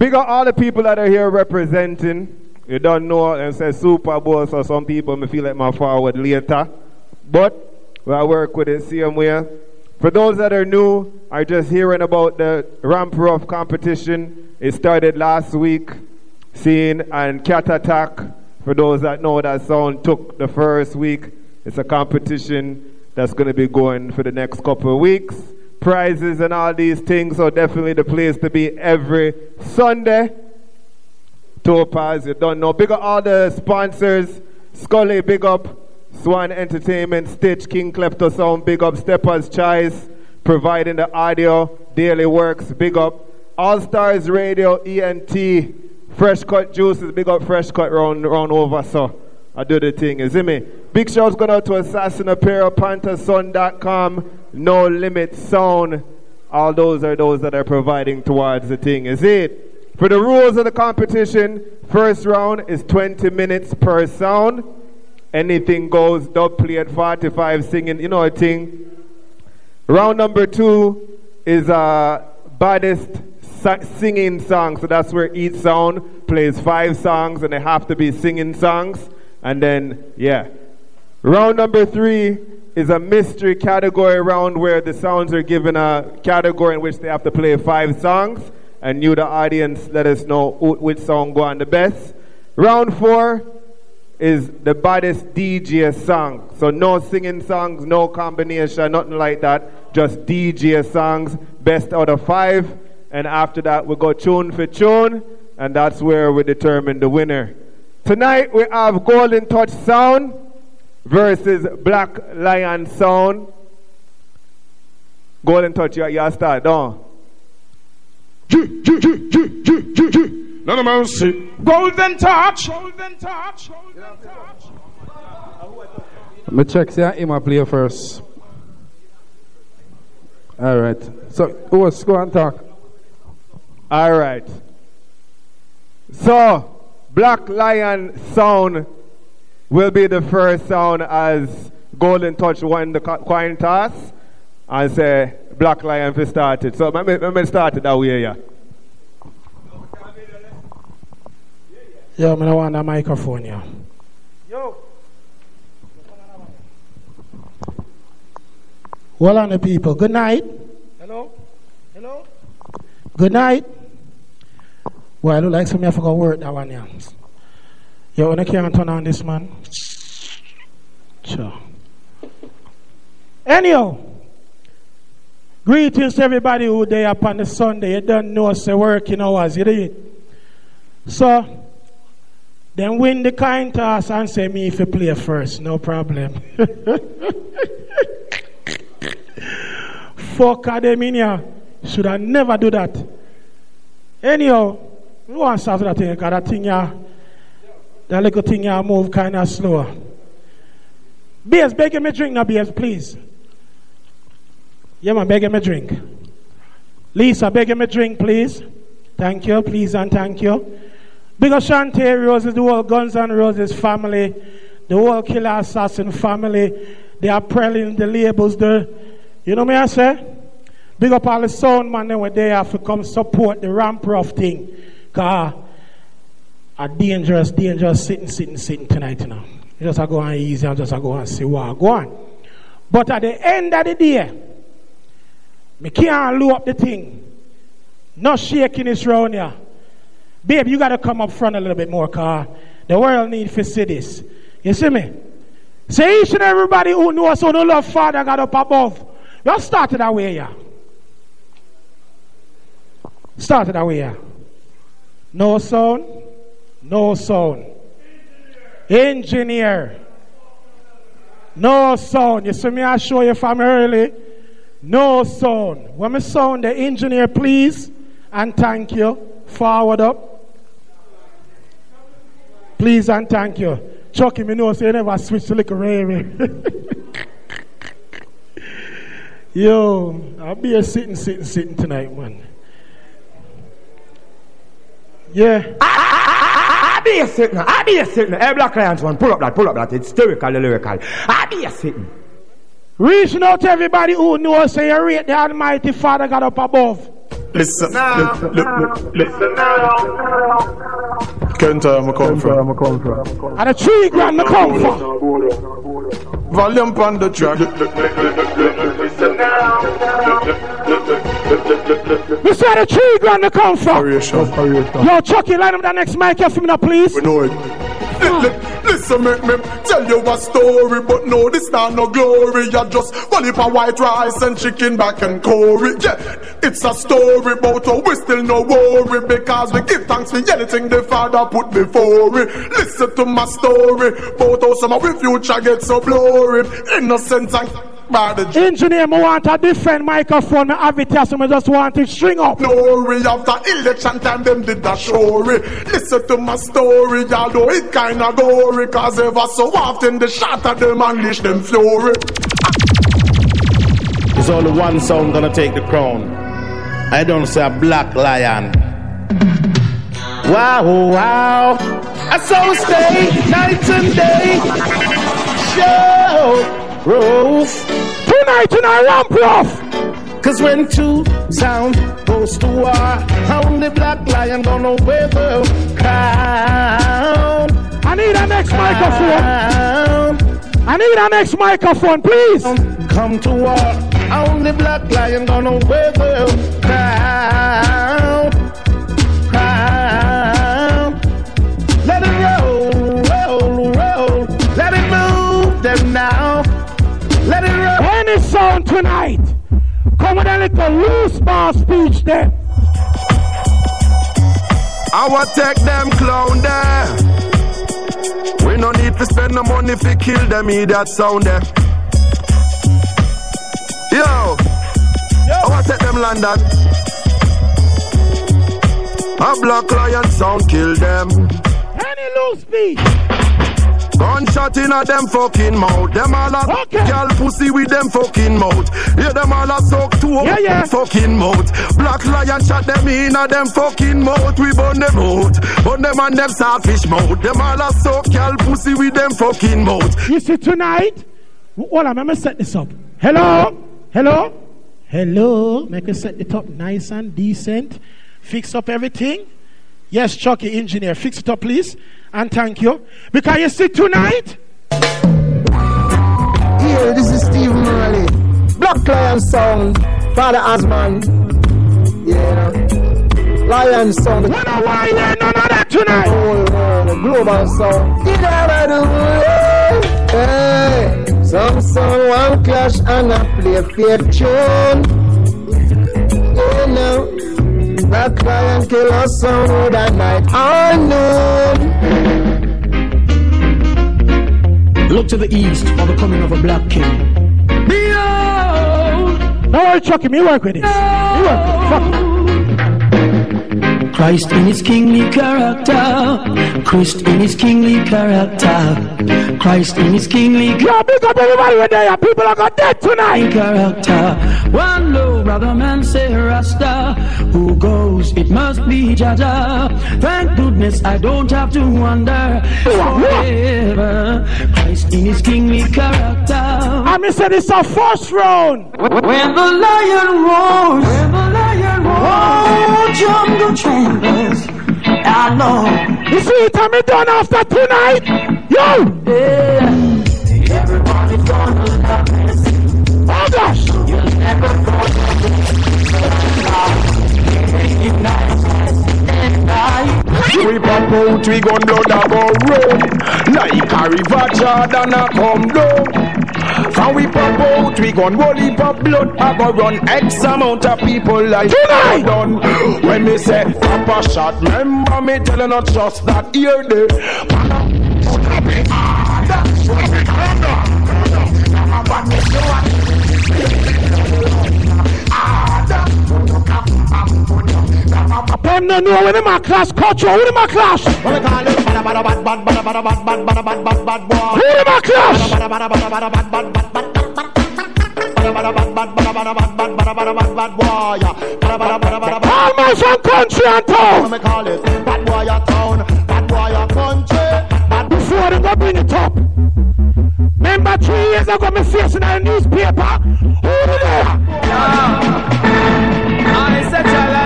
Big up all the people that are here representing. You don't know and say Super Bowl, so some people may feel like my forward later. But I work with it same way. For those that are new, are just hearing about the Ramp Ruff competition. It started last week. Seeing and Cat Attack. For those that know that sound took the first week. It's a competition that's going to be going for the next couple of weeks. Prizes and all these things, so definitely the place to be every Sunday. Topaz, you don't know. Big up all the sponsors. Scully, big up. Swan Entertainment, Stitch, King Klepto big up. Step A Choice, providing the audio. Daily Works, big up. All Stars Radio, ENT, Fresh Cut Juices, big up Fresh Cut round, round over, so I do the thing, you see me? Big shouts going out to Assassin Apparel, PantherSun.com, No Limit Sound. All those are those that are providing towards the thing, is it? For the rules of the competition, first round is 20 minutes per sound. Anything goes, dub plate, 45 singing, you know a thing. Round number two is uh, baddest singing song. So that's where each sound plays five songs and they have to be singing songs. And then, yeah. Round number three is a mystery category round where the sounds are given a category in which they have to play five songs and you, the audience, let us know which song go on the best. Round four is the baddest DJ song. So no singing songs, no combination, nothing like that. Just DJ songs, best out of five. And after that, we go tune for tune, and that's where we determine the winner. Tonight we have Golden Touch Sound versus Black Lion Sound. Golden Touch, you, you start, don't None of mercy. Golden touch. Golden touch. Golden touch. Let me check see him play first. All right. So who was go and talk? All right. So Black Lion sound will be the first sound as Golden Touch won the coin toss and say Black Lion for started. So let me, let me start it that way, yeah. Yeah, I'm want a microphone, yeah. Yo. Well, on the people, good night. Hello? Hello? Good night. Well, I look like some of you work that one, yeah. You want to can't turn on this man? Sure. Anyhow, greetings to everybody who day upon the Sunday. You don't know say working hours, you did. So, then win the kind toss and say me if you play first, no problem. Fuck academia. Should I never do that? Anyhow, we want to solve that thing because that thing yeah, that little thing yeah move kind of slower. Beers, begging me drink now, Beers, please. Yeah, man, begging me drink. Lisa, begging me drink, please. Thank you, please, and thank you. Big up Shantae Roses, the whole Guns and Roses family, the whole Killer Assassin family, They are apparel, the labels, the, you know me I say? Big up all the sound man they have to come support the Ramp Ruff thing. Cause a dangerous, dangerous sitting, sitting, sitting tonight, you know. Just go on easy and just I go and see what go on. But at the end of the day, me can't look up the thing. No shaking this round here. Babe, you got to come up front a little bit more, car. The world needs to see this. You see me? Say each and everybody who knows who no love Father got up above. You started that way, yeah. Started that way, yeah. No sound, no sound. Engineer. No sound. You see me, I show you from early. No sound. When me sound the engineer, please, and thank you. Forward up. Please and thank you. Chucky, me know, so you never switch to like a Yo, I'll be a sitting, sitting, sitting tonight, man. Yeah. I be a sitting. I be a sitting. Hey, Black Lions one, pull up that, pull up that. It's historical, lyrical. I be a sitting. Reaching out to everybody who knows, say, you rate the Almighty Father God up above. listen, now. listen, listen, listen now. Can't tell where I'm come from. And a tree grand me come from. Volume on the track. Me say the tree grand me come from. Variation. Yo, Chucky, line up that next mic here for me now, please. We know it. Li- li- Listen, make me tell you a story, but no, this not no glory. You just one heap of white rice and chicken back and curry. Yeah, it's a story about how we still no worry because we give thanks for anything the Father put before it. Listen to my story about how some of we future get so blurry, innocent and by the Engineer, me want a different microphone. I have it here, so me just want to string up. No glory after election time them did that story listen to my story although it kinda gory cause ever so often the shot of them unleash them fury There's only one sound gonna take the crown. I don't say a black lion. Wow, wow. I so stay night and day. Show roof. Tonight, tonight, Ramp Ruff. Cause when two sound goes to war, only black lion gonna wear the crown. I need a next microphone. I need a next microphone, please. Come to war, only black lion gonna wear the crown. Crown. Sound tonight. Come with a little loose bar speech there. I will take them clown there. We no need to spend no money if we kill them idiot sound there. Yo, I will take them London. A black lion sound kill them. Any loose speech. Gunshot in a them fucking mouth. Them all a Okay. girl pussy with them fucking mouth. Yeah, them all a suck to Yeah, yeah. fucking mouth. Black lion shot them in a them fucking mouth. We burn them out. Burn them and them selfish mouth. Them all a suck girl pussy with them fucking mouth. You see tonight. Well, I'm gonna set this up. Hello? Hello? Hello? Make us set it up nice and decent. Fix up everything. Yes, Chucky, engineer, fix it up, please. And thank you. Because you see tonight. Here, this is Steve Marley. Black Lion Sound, Father Asman. Yeah, Lion Sound, When I want none of that tonight. the global sound. Out of. Hey, some song one clash and I play fake tune. You know, Black Lion kill us sound with a night unknown. Look to the east for the coming of a black king. Behold, Don't worry, Chucky, me work with this. Me work with it. Fuck. Christ in his kingly character. Christ in his kingly character. Christ in his kingly Yo, big up everybody right there. People are got dead tonight. character. One low brother man say Rasta. Who goes? It must be Jaja. Thank goodness I don't have to wonder forever. Christ in his kingly character. I me say this a first round. When the lion roars, when the lion roars, oh, jungle trembles. I know. You see it, I'm done after tonight. Yo! Everybody's gonna love this. Oh gosh! You'll never go We pop out, we gun blood a go run Like a river Jordan a come down. From we pop out, we gun holy pop blood a go run. X amount of people like Tonight. done. When me say papa shot, remember me telling not just that here day Them no know when in my class culture. Who in my class? Who in my class? All my from country and town. Before they go bring it up. Remember three years ago me facing a newspaper. Who there? I said,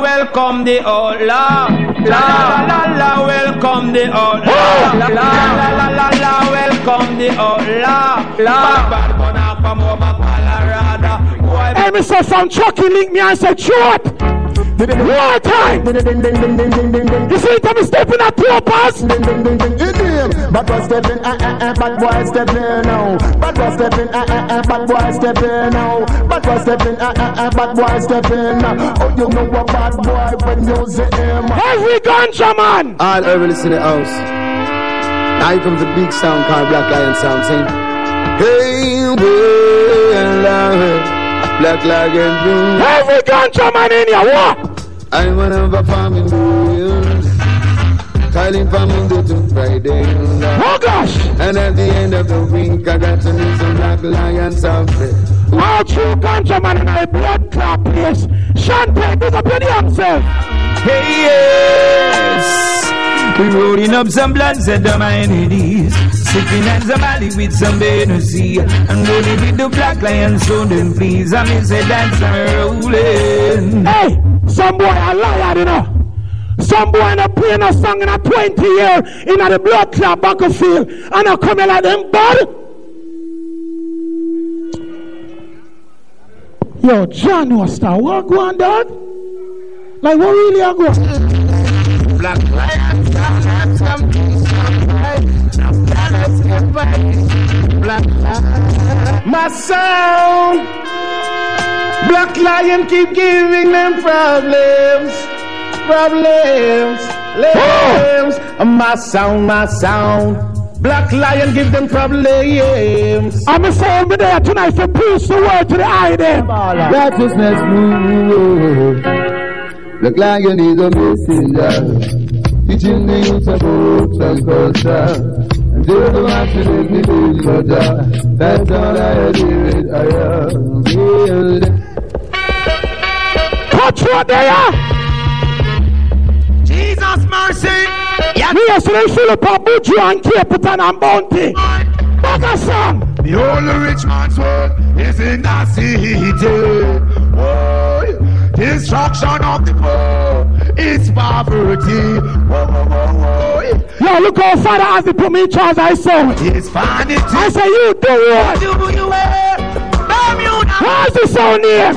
welcome the outlaw. La la la la, welcome the outlaw. La la la la la la, welcome the outlaw. La bad man up from over Colorado. Hey, some Chucky link me and say short. War time. You see it, I'm stepping at two pass. Bad boy stepping, uh, uh, uh, bad boy stepping now. Bad boy stepping, uh, uh, uh, bad boy stepping now. Bad boy stepping, uh, uh, uh, bad boy stepping now. Oh, you know a bad boy when you see him. Every ganja man. All herbalists in the house. Now here comes a big sound called Black Lion Sound. Sing. Hey, well, I Black Lion Boom. Every ganja man in here. What? I'm one of a farming boys. Calling from Monday to Friday. Oh gosh. And at the end of the week, I got to meet some Black Lion Sound. All true ganja man in a blood clot place. Shante, big up your damn self. Hey, yes. We rolling up some blunts and the enemies. Sipping on some Mali with some Hennessy. And rolling with the black lion sound and please. I mean, say dance and rolling. Hey, some boy a liar, you know. Some boy in a playing a song in a 20 year in a the blood clot battlefield and I come in like them bud. Yo, John was star. What go on, dog? Like what really I go? Black lion, black black lion. My sound, black lion keep giving them problems, problems, problems. Oh, my sound, my sound. Black lion give them problems. I'm a sound me there tonight to preach the word to the eye there. Righteousness move. Black Lion is a messenger. Teaching the youth about some culture. And they're the ones to make me feel better. That's all I hear it. I am healed. Touch what they are. Jesus mercy. Yeah. Me yesterday Philip Abuju and Capitan and Bounty. Back a song. The only rich man's world is in the city. Oh, destruction of the poor is poverty. Yo, look how father has to put me in charge. I saw it. it's vanity. I say you do what? Do you wear? Bermuda. How's the sound here?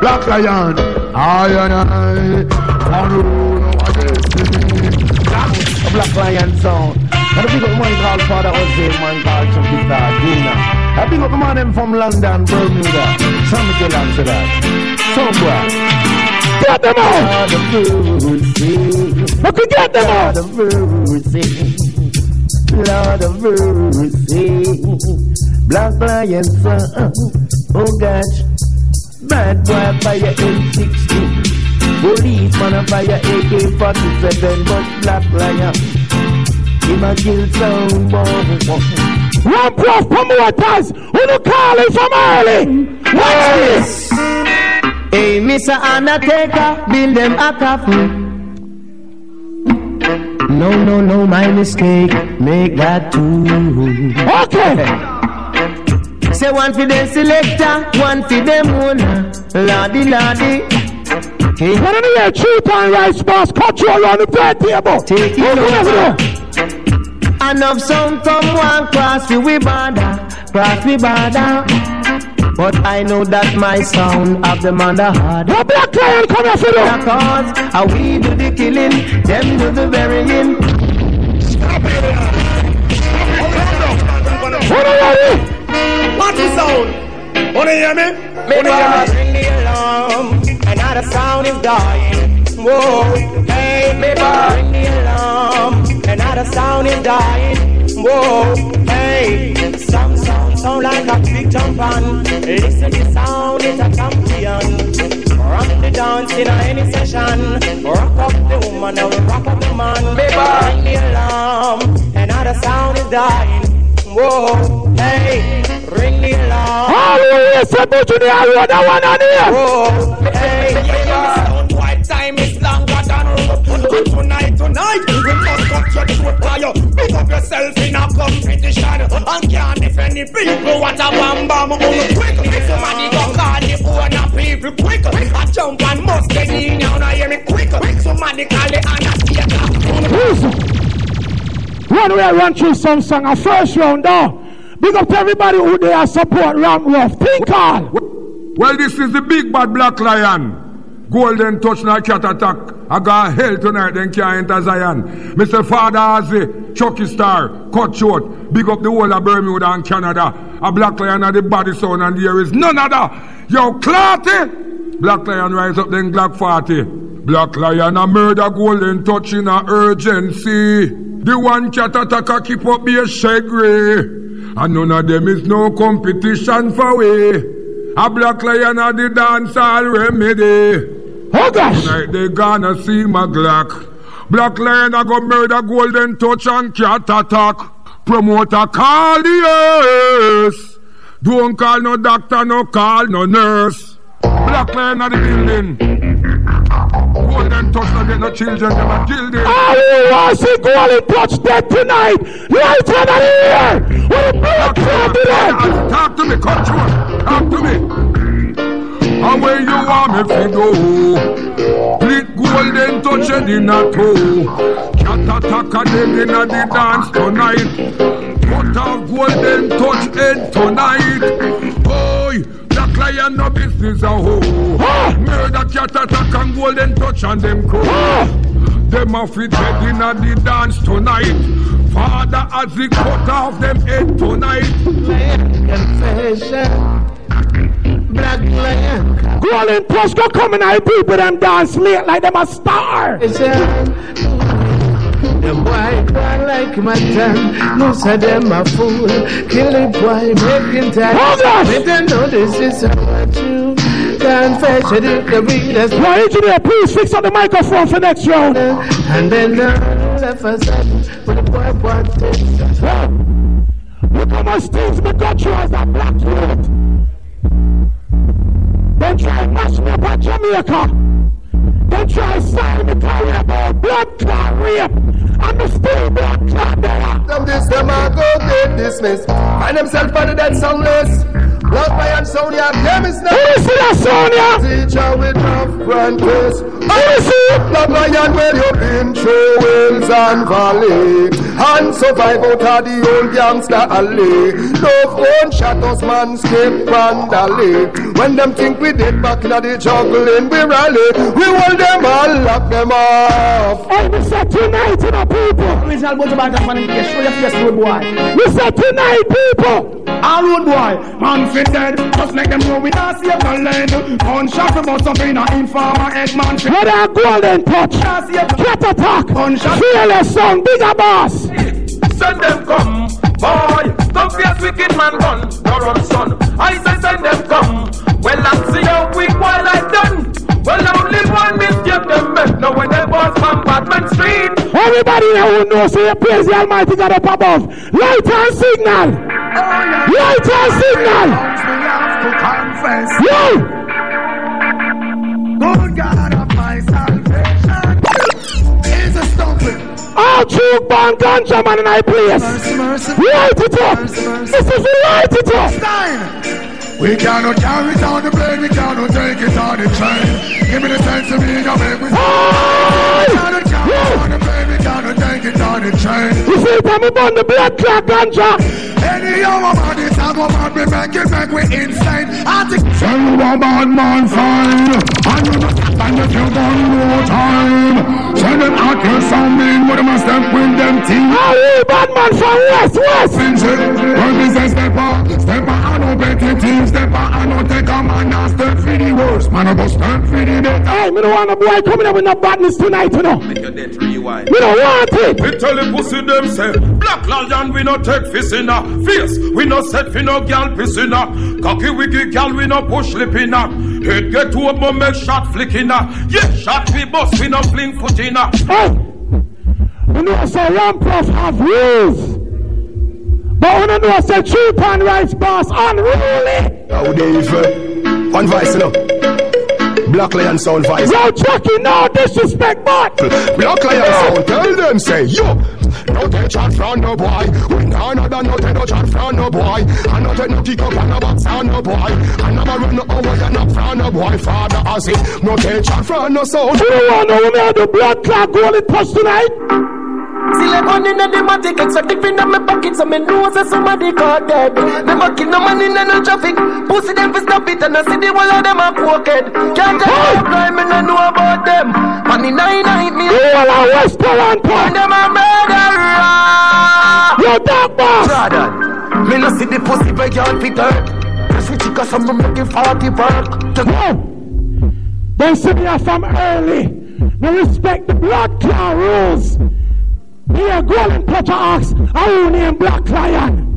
Black Lion, I and I, on the road of our destiny. A black lion sound. And I big up the man called Father Jose, man called Chucky Star Dina. I big up the man them from London, Bermuda. Some of you answer that. Some. Get them out. Lord of mercy. Look, get them out. Lord of mercy. Lord of mercy. Black lion son. Oh gosh. Bad boy fire M60. Policeman a fire AK-47. But black lion. Him a kill sound One prof promoters who no calling from early. Watch this. Hey, Mr. Undertaker, build them a coffin. No, no, no, my mistake. Make that two. Okay. Say one for the selector, one for them owner. Lordy, lordy. Hey, When I hear truth and rice boss control on the bed table. Take it over. over there? enough sound come one cross we we border, cross we border. But I know that my sound of the mother hard. The black lion come here for you. Because how we do the killing, them do the burying. When I ready? What is sound? Wanna hear me? Maybe ring the alarm. Another sound is dying. Whoa, hey, maybe ring the alarm. Another sound is dying. Whoa, hey, some sound sound like a big jump on. Listen, the sound is a champion. Rock the dance in any session. Rock up the woman and rock up the man. Baby, ring the alarm. Another sound is dying. Whoa, hey, ring the alarm. Always say put you the one on here. Whoa, hey, baby. White time And tonight, tonight, we must cut your throat fire. Pick up yourself in a competition. And can't defend the people. What a bam bam, um, quick. If somebody go call the owner people quick. I jump and must get in now. Now hear me automatically understand. Listen. One way I run through some song, a first round though. Big up to everybody who there support Ramp Ruff. Think all. Well, this is the big bad black lion. Golden touch na cat attack. I got hell tonight, then can't enter Zion. Mr. Father Azzy, Chucky Star, Cut Short, big up the whole of Bermuda and Canada. A black lion at the body sound, and there is none other. Yo, Clarty! Black lion rise up, then Glock 40. Black lion a murder golden touch in a urgency. The one cat attacker keep up be a shaggy. And none of them is no competition for we. A black lion at the dance all remedy. Oh gosh! Tonight they gonna see my Glock. Black lion a go murder golden touch and cat attack. Promoter call the earth. Don't call no doctor, no call no nurse. Black lion at the building. Golden touch no get no children, them a kill them. I want to see Golden touch dead tonight. Right on the air. What a black cloud to them. Talk to me, control. Talk to me. And where you want me to go? Split golden touch head in a toe. Cat attack them in a the dance tonight. Put a golden touch head tonight. Boy, lion no business a hoe. Murder cat attack and golden touch on them crow. Them a fit head in a the dance tonight. Father as he cut off them head tonight. Black lion. Golden touch go come and I people them dance late like them a star. The boy cry like my tongue. Most of them a fool. Kill the boy, making time. Gosh. They don't know this is what you confess. It is the readers. Yo, engineer, please fix up the microphone for next round. And then uh, left us when the boy wanted. Look how much things me got you as a black youth. Then try mash me up at Jamaica. Then try sign me carry about blood clot rape. I'm the still blood clot there. Them this them a go get dismissed. Find themself on the dead songless. Black Lion Sonia, them is Who is that Sonia? Teacher with rough grand face. Who is it? Black Lion where you been through hills and valley. And survive out of the old gangster alley. Love own shadows man skip and dally. When them think we did back in the juggling we rally. We hold them all, lock them off. Hey, we said tonight, you know, people. We shall go to back and show your face, road boy. We said tonight, people. All road boy, man fit dead. Just make them know we not save no land. Gunshot about something in a informer head man fit. What a golden touch. Not save no Cat attack. Gunshot. Fearless song, bigger boss. Send them come, boy. Don't face wicked man gun, no run son. I say send them come. Well, I see how quick while I done. Well, only one mistake them make. Now when they boss from Batman Street. Everybody here who knows, so you praise the Almighty God up above. Light and signal. Light and signal. Yo! Good God of my salvation is a stumbling. All true born ganja man in my place. Light it up. This is light it up. Stein. We cannot carry it on the plane, we cannot take it on the train. Give me the sense of being a we We cannot take it on the train. You see, me about the blood clot ganja. Any other man, this a go man, we make it make we insane. I think Tell you a bad man fine And you not stop and you keep on no time Tell them out here some mean But them a step with them team How you bad man from West West? Finchit When me say step up Step up and no petty team Step up and no take a man And step for the worst Man I go step for the better Hey, me don't want a boy coming up with no badness tonight, you know. Make your death rewind. We don't want it. We tell the pussy them say Black lion we no take fist in a Face we no set fi no gal piss in Cocky wiggy gal we no push lip in a Head get to up but make shot flick in a Yeah shot we bust we no fling foot in a Hey, you know, say Ram Prof have rules. But you know, say cheap and rights boss unruly. How Dave? One voice, you know. Black Lion sound voice. Yo, Chucky, no disrespect, but Black Lion sound, tell them. say, yo, no take chat from no boy. We nah another no take no chat from no boy. I no take no kick up and no box on no boy. I never run no over and no from no boy. Father I say, no take chat from no sound. You don't want to know the blood clot goal it touch tonight? One in the matic exotic in my pocket so me know say somebody caught dead. Never kill no man in no traffic. Pussy them fi stop it and I see the whole of them a crooked. Can't tell me no crime me no know about them. Man in nine night me You all are West Toronto And them a murderer. You dog boss. Jordan Me no see the pussy backyard Peter Press me chica some me making 40 work They see me from early. Me respect the blood clot rules. Me a golden toucher ox. I will name Black Lion.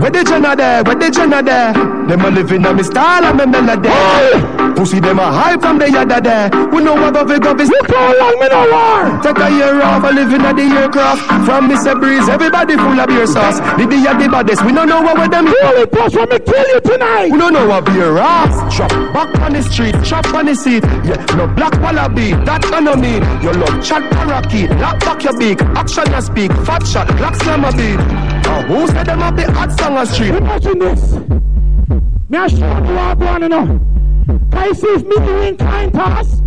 Where the Jenna there? Where the Jenna there? Them a living on me style and me melody. Pussy them a hype from the yada there. We know what of it go is. How long me no war. Take a year off a living at the aircraft. From Mr. Breeze, everybody full of beer sauce. The day of the baddest, we don't know what with them. Holy touch when me kill you tonight. We don't know what beer ass. Chop back on the street, chop on the seat. Yeah, no black wallaby, that I know me. Your love chat parakeet, lock back your beak. Action you speak, fat shot, black slammer beat. Uh, who said them have the hot song on street? Imagine this. Me a show you what I want to know. Can you see if me win kind toss?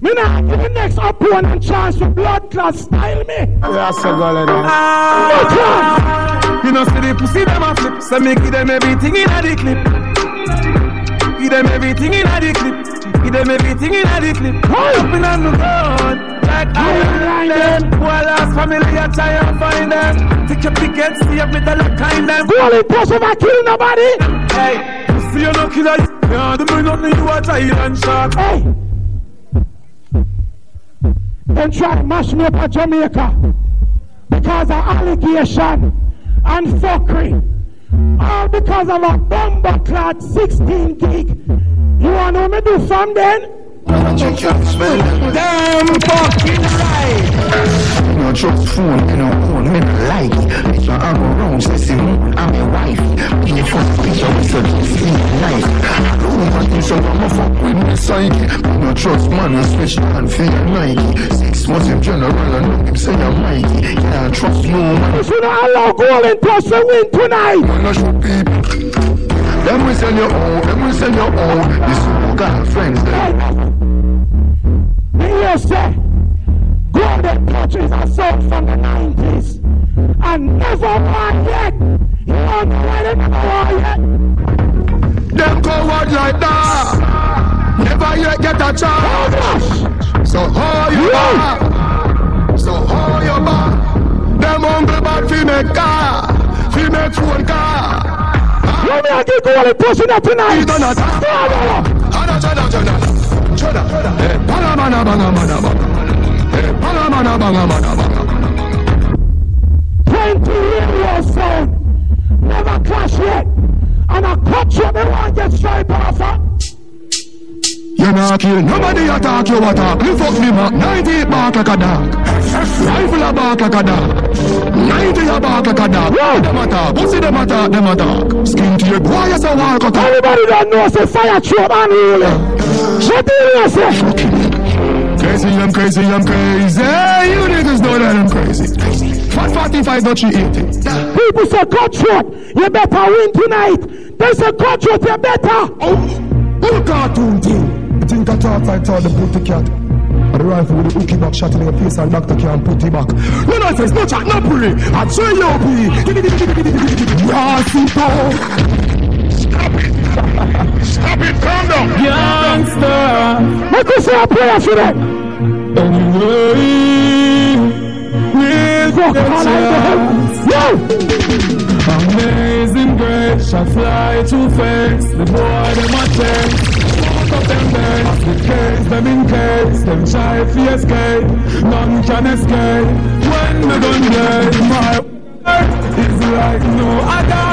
Me not give the next opponent chance for blood clot style me. Yeah, so go that. No chance. You know, see the pussy them a flip, so me give them everything in a the clip. Give them everything in a the clip. Give them everything in a the clip. Up in on the ground, like iron them. While last family, I try and find them. Take your ticket, see if me the look kind them. Go on, push if kill nobody. Hey, pussy you no killer. Yeah, the man nothing you a Thailand shark. Hey. Then try to mash me up at Jamaica because of allegation and fuckery. All because of a bomber clad 16 gig. You want to know me do from then? Damn fucking right. You know, phone, know, own me no like it. Bitch, I go round, say, see, I'm a wife. In the first picture, we said, see, nice. I don't want you, so I'ma fuck with me psyche. You know, trust man, especially and feel Nike. Six months in general, I know him say I'm Mikey. Yeah, I trust no man. You should not allow goal and touch the win tonight. Man, I should people. Them we send your own, them we send your own. This who got friends, them. Me here say, golden touches are sold from the 90s. And never won yet. You don't know why they never won yet. Them coward like that. Never yet get a chance. So hold your back. So hold your back. Them hungry bad fi make car. Fi make phone car. Let me get golden pushing up tonight. You don't know banga, banga, banga, banga. Banga, banga, banga. 20 years sound. Never clash yet. And I cut you, they want to get straight off. You not kill nobody attack you attack. You fuck me man. 90 bark like a dog. Rifle a bark like a dog. 90 a bark like a dog. Yo. Them attack. Pussy them attack. Them attack. Skin to your boy you say walk attack. Everybody that knows say fire and really. Shut the ears, say. Crazy, I'm crazy, I'm crazy. You niggas know that I'm crazy. Fat 45 don't you eat it? People say cutthroat, you better win tonight. They say cutthroat, you better. Oh, little cartoon thing. Think I thought I thought the booty cat. And the rifle with the hooky back shot in your face and doctor can't put it back. No nonsense, no chat, no pray. I say you be. Stop it. Stop it. Calm down. Youngster. Make us say a prayer for them. Anyway, with Fuck, the all. Yo! Amazing grace shall fly too fast. The boy them a chase. Walk up them beds. The case them in case. Them try to escape. None can escape. When the gun blaze, my word is like no other.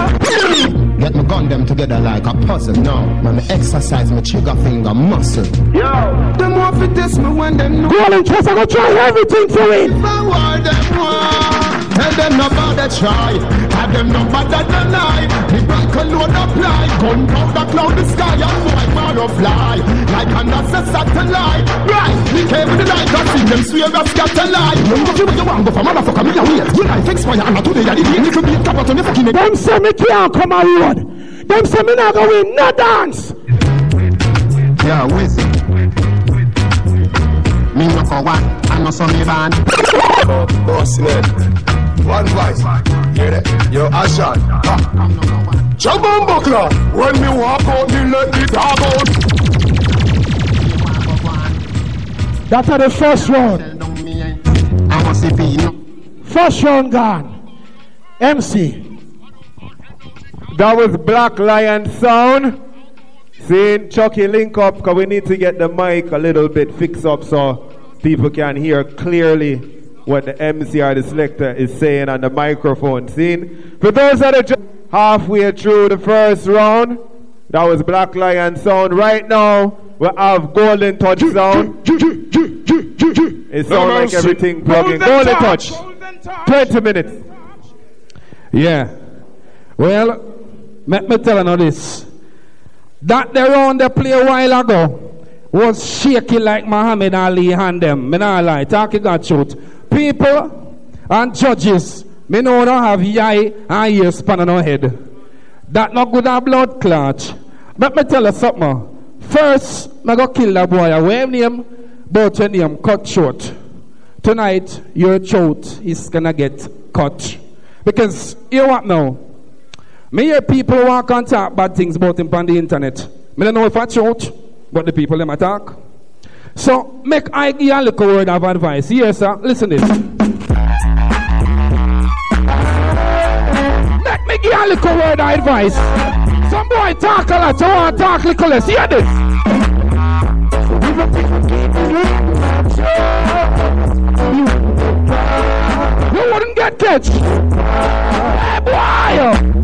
Get my gun them together like a puzzle. No, man, me exercise my trigger finger muscle. Yo, them want to test me when them know. Golden Chest, I'm gonna try everything for it. Forward them want. Tell them no bother try. of them no better than I. The back load apply, gunpowder cloud the sky, and boy man fly like an assessor satellite. Right, we came with the light, I see them swear up scatter lie. You know what you want, go for motherfucker, me a wait. Your life expire, and today I did it. Little bit cap out on the fucking. Them say me can't come a road. Them say me not go win no dance. Yeah, whiz. Me no for one, I no so me van. Boss man, one voice. Hear that? Yo, Ashan. Jump on buckler. When me walk out, me let the dog out. That's the first round. I must see Pino. First round gone. MC. That was Black Lion Sound. Seeing Chucky link up because we need to get the mic a little bit fixed up so people can hear clearly what the MC or the selector is saying on the microphone. Seeing? For those that are just halfway through the first round, that was Black Lion Sound. Right now, we have Golden Touch Sound. It sounds like everything plugging. Golden Touch. 20 minutes. Yeah. Well, let me tell you this. That the round they play a while ago was shaky like Muhammad Ali and them. Me not lie. Talking God truth. People and judges, me know don't have eye and ears span on head. That not good a blood clot. Let me tell you something. First, me go kill that boy. I where name? But your name cut short. Tonight, your throat is gonna get cut. Because, you what now? Me hear people walk and talk bad things about him on the internet. Me don't know if I shout, but the people them attack. So make I give a little word of advice. Yes, sir. Listen this. Make me give a little word of advice. Some boy talk a lot, so I talk little less. Hear this. You wouldn't get catch. Hey, boy.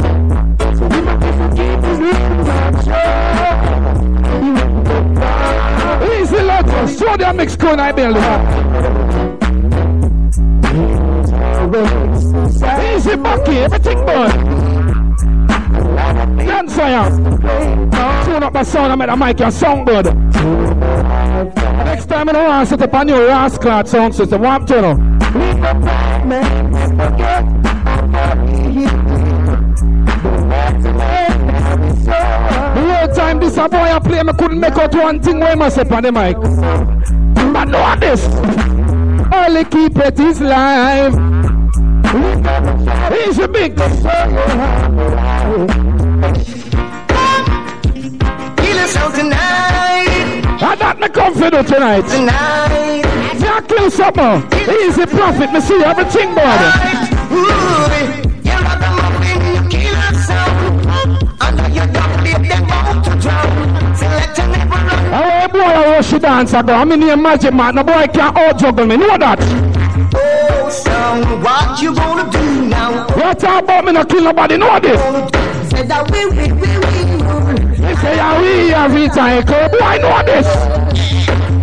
Show them mix corn I build Easy bucky, everything good. Dance fire. Tune up the sound, I made a mic, your sound good. Next time I don't want to set up a new rascal sound system. What to this a boy I play, I couldn't make out one thing when I must up on the mic. But know this. Only keep it is live. He's a big. Feel it so tonight. I got me confident tonight. Tonight. Yeah, close up, man. He's a prophet. Me see everything, brother. Boy, I watch you dance ago. I'm in here magic man. No boy can't out juggle me. Know that? Oh, son, what you gonna do now? What about me not kill nobody? Know this? Said that we, we, we, we. They say yeah, we every time. Boy, know this?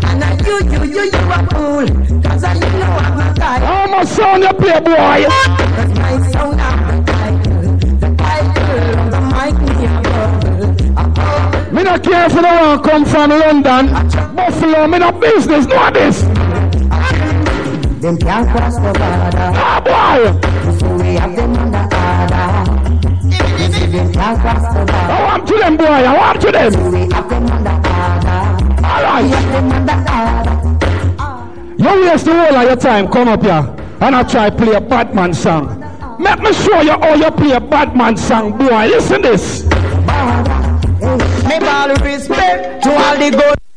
And I you, you, you, you a fool. Cause I you know I'm a guy. How much sound you play, boy? Cause my sound Me not care for the one come from London. Buffalo, me not business. Know this? Them can't cross the border. Ah, boy. So we have them under order. Them can't cross the border. I want to them, boy. I want to them. So we have them under order. All right. We have them under order. You waste the whole of your time, come up here, and I try play a Batman song. Let me show you how you play a Batman song, boy. Listen this. Make all the respect to all the good.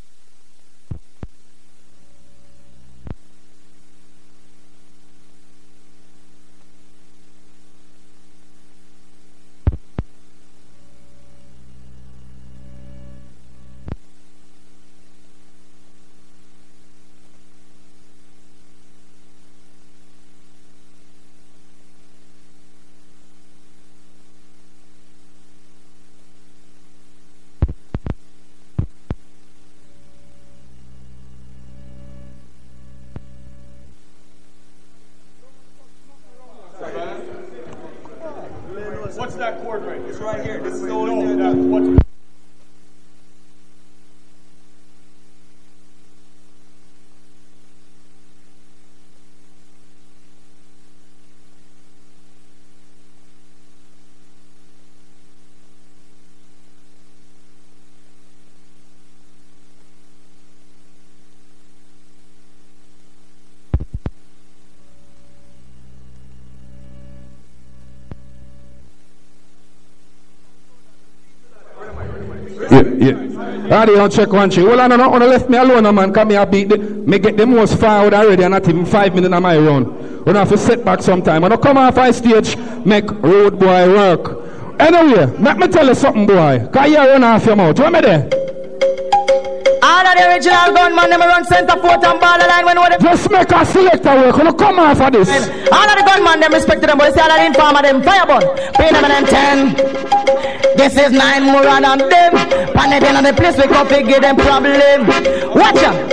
Right? Here. This is the yeah. Alright, you check one thing. Well, I don't know. Left me alone, man, come here, beat the, me get the most forward already, and not even five minutes on my run. We have to set back sometime. When I come off my stage, make road boy work. Anyway, let me tell you something, boy. Can you run off your mouth? What me there? All of the original gunman, them run center port and ball line when what Just make a selector work. You come off of this. All of the gunman, them respect them, but see all of the informer, them fireball. Pay them and them ten. This is nine more on them. Panic in the place, we come to give them problem. Watch out.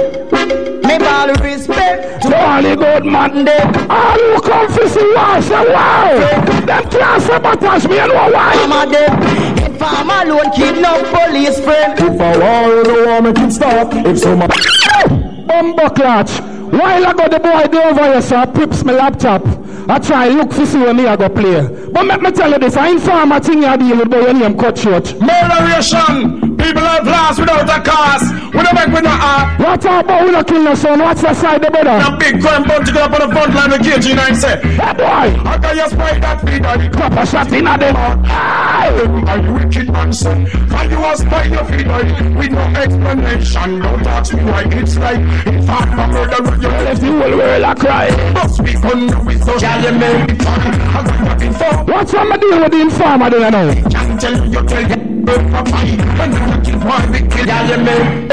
Make all respect to all the good man them. All who come to see us, wow. Them can't sabotage me, know why? Some of them. Inform alone, keep no police friend. If I war, the war make it stop. If so someone... Bumbo clutch. While I got the boy do over here, so I prips my laptop. I try look for see where me I go play. But let me tell you this, I inform a thing you deal with, your name cut short. Murderation! People have lost without a cause. We don't make we not uh, What about we not kill no son? What's the side the brother? A big crime bunch go up on the front line with KG9 say. Hey boy! How can you spray that feed on the Crap shot in a them. Are you wicked man son? Can you spray your feet on with no explanation? Don't ask me why it's like if I'm a murderer you left the whole world a cry. Must be gonna with social element. I got nothing for. What's wrong with the informer do you know? Can't tell you tell you. When you looking for a wicked element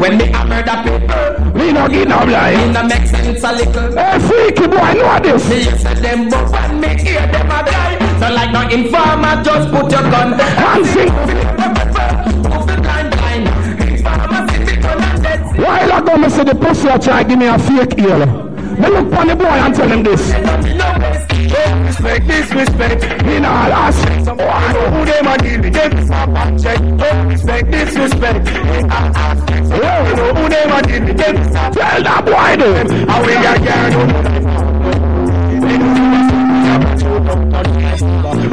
When they are murder people We no give no blind It no make sense a little Hey freaky boy know this Me yes them but when me hear them a die So like no informer just put your gun And sing Move the blind blind Informer sit it on and While ago me say the pussy a try give me a fake ear Me look on the boy and tell him this Respect, disrespect In all aspects Some boy know who them a deal with. Them is a bad check. Respect, disrespect In all aspects Some boy know who them a deal with. Them is a Tell that boy do How we got yarn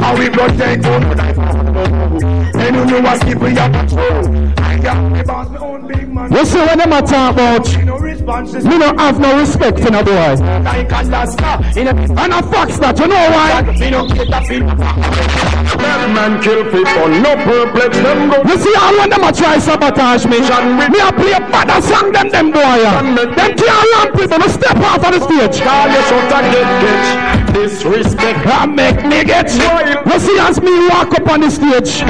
how we protect on And you know what skip we have patrol I got me boss, me own big man. You see when them a talk about Me no have no respect in a boy. Like Alaska in a And a fox that you know why. Me no get a fit Them man kill people No perplex them go. You see all when them a try sabotage me Me a play bad song them them boy Them can't lamp people No step off of the stage. Call your shot and get get. Disrespect. I make me get. You see as me walk up on the stage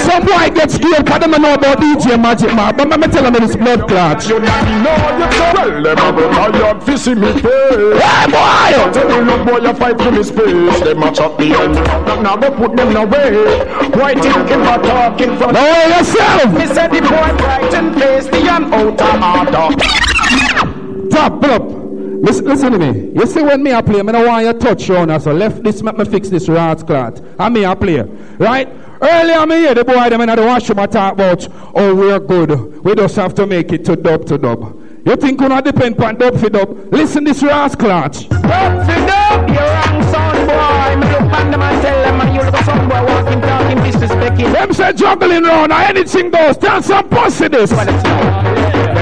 Some boy get scared Cause them know about DJ Magic Man But me tell them it's blood clot. You not know tell them about my yard Fissy me face Hey boy Tell you look boy you fight for me space Them a chop the end Now go put them away Why thinking about talking from No yourself Me said the boy bright and pasty and out of order pull up Listen, listen to me. You see when me a play, me no want you touch round so left this, make me fix this rats clot. I me a play. Right? Earlier me hear the boy them in the washroom a talk about, oh we're good. We just have to make it to dub to dub. You think you not depend on dub for dub? Listen this rats clot. Dub for dub, you wrong son boy. Me look on them and tell them and you look a son boy walking, talking, disrespecting. Them say juggling round or anything goes. Tell some pussy this.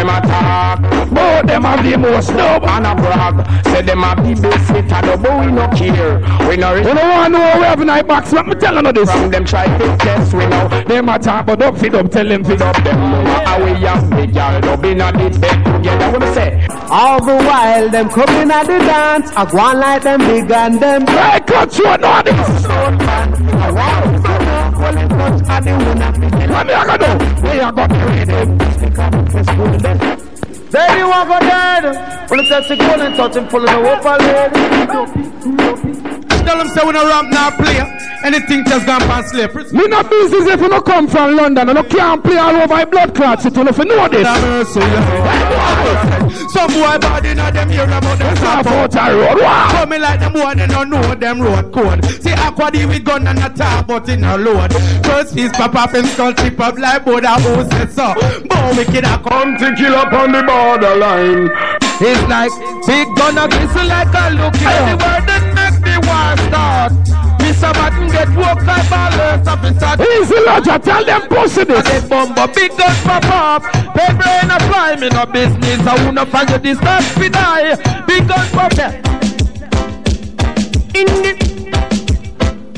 Them a talk Both them have the most dub. and a brag Say them a be best fit and the boy we no care We no You don't want to know what we have in our box. Let me tell you this. From them try to test we know Them a talk but don't for dub. Tell them for dub. Them know how we have big girl Dub in a the bed together what me say All the while, them coming at the dance. I go on like them big and them. Hey, cut you know this. What me a go do? We a go bury them. There you are, go dead. When it's touch the goal and touch him, pulling the rope already. Tell them say we no ramp now play. Anything just gone past slip. Me no business if you no come from London and you can't play all over my blood clots. You know if you know this. Some boy bad in them area, but them stop out a road. Coming like them boy, they don't know them road code. See, Aqua D with gun and a talk, but in a load. First piece pop off him skull, chip up like Buddha, who said so. Boy, wicked, I come to kill up on the borderline. It's like big gun a glisten like a look. The word that make the war start. Mr. Button get woke like ballers up inside. Easy Lodger, tell them pussy this. Big bumbo, big gun pop up. Paper in a fly, me no business. I wanna find you this not fi die. Big gun pop up. In the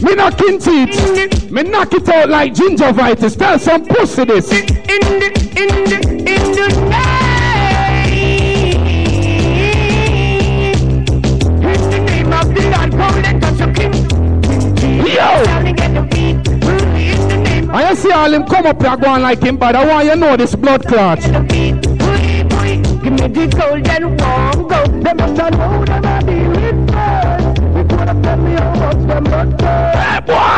me knock in teeth. Me knock it out like gingivitis. Tell some pussy this. In the, in the, in the Yo! I see all him come up here going like him, but I want you to know this blood clot. Give me the cold and warm go. Them must know them I deal with first. Before they tell me how much them not Hey, boy!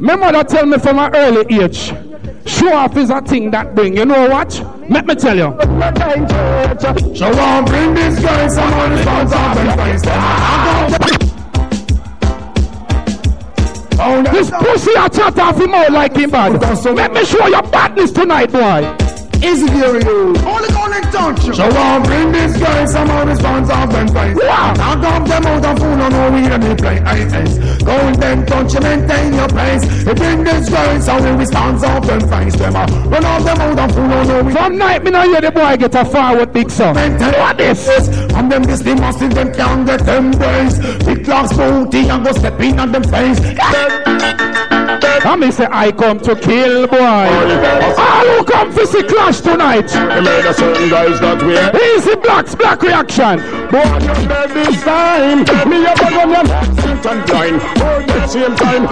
My mother tell me from an early age, show off is a thing that bring. You know what? Let me tell you. So on, bring this guy some money, Oh, this pussy a chat off him out like him bad. Let me show you badness tonight, boy. Easy for you. Only gonna touch you. So on, bring this guy some of his fans off them face. Wow. Knock off them out of fool, no know we any play IS. Go and then touch you, maintain your place. You bring this guy some of fans off them face. Them run off them out of fool, no know we. From night, me now hear the boy get a forward big song. What this? And them this the massive, them can't get them brains. Big clocks booty and go step in on them face. I me say I come to kill boy. All who come to see clash tonight. You made a certain guys that way. Easy blacks, black reaction. Boy, you dead this time. Me a bug on them. Sit and blind. All the same time.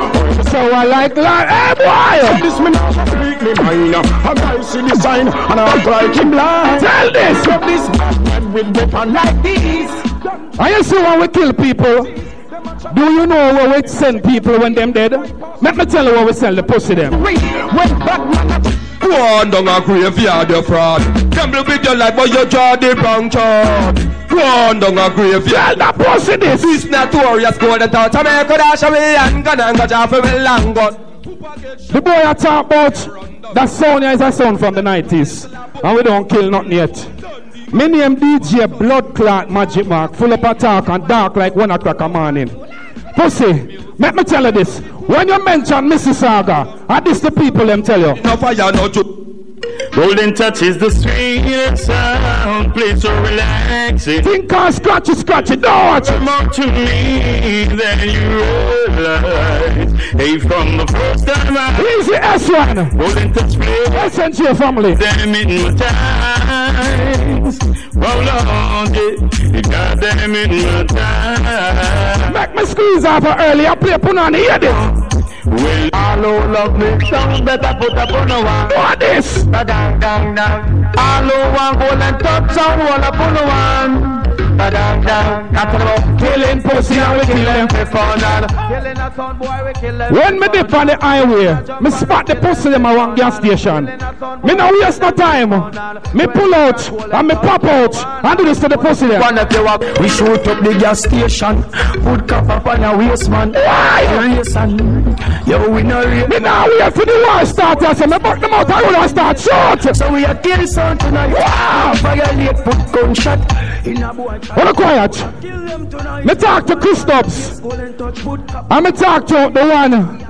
So I like like, hey boy. This me not completely mine. A guy see the sign and I like him blind. Tell this. Love this man with weapon like this. I see when we kill people. Do you know where we send people when them dead? Let me tell you where we send the pussy them. When Batman Go on down a graveyard, you fraud. Gamble with your life, but you draw the wrong chart. Go on down a graveyard. Tell the pussy this. This notorious golden touch. I make a dash away and gun and got off a long gun. The boy I talk about, that sound is a sound from the 90s. And we don't kill nothing yet. Me name DJ Blood Clot Magic Mark, full up attack and dark like one o'clock a morning. Pussy, let me tell you this. When you mention Mississauga, are this the people them tell you? No fire, no. Golden touch is the sweetest sound. Please so relax it. Think on scratchy, scratchy, don't Come on to me, then you realize. Hey, from the first time I Easy S1. Golden touch play. SNG family. Them in my Roll on, got them in my time. Make me squeeze off her early. I play Punani, hear this. Well, all who love me, some better put up on the one. What this? Dang, dang, dang. All who want golden touch, some up on the one. Dang, dang. That's about killing pussy and we kill them. Killing a son boy, we kill them. When me dip on the highway, me spot the pussy them around gas station. Me no waste no time. Me pull out and me pop out and do this to the pussy them. One of you up, we shoot up the gas station. Put cup up on your waist, man. Why? Race and yo, we no race. Me now wait for the war start. I say me buck them out. I will start shoot. So we are kill son tonight. Wow. Violate, put gunshot in a boy. Hold quiet. Me talk to Christophs. And me talk to the one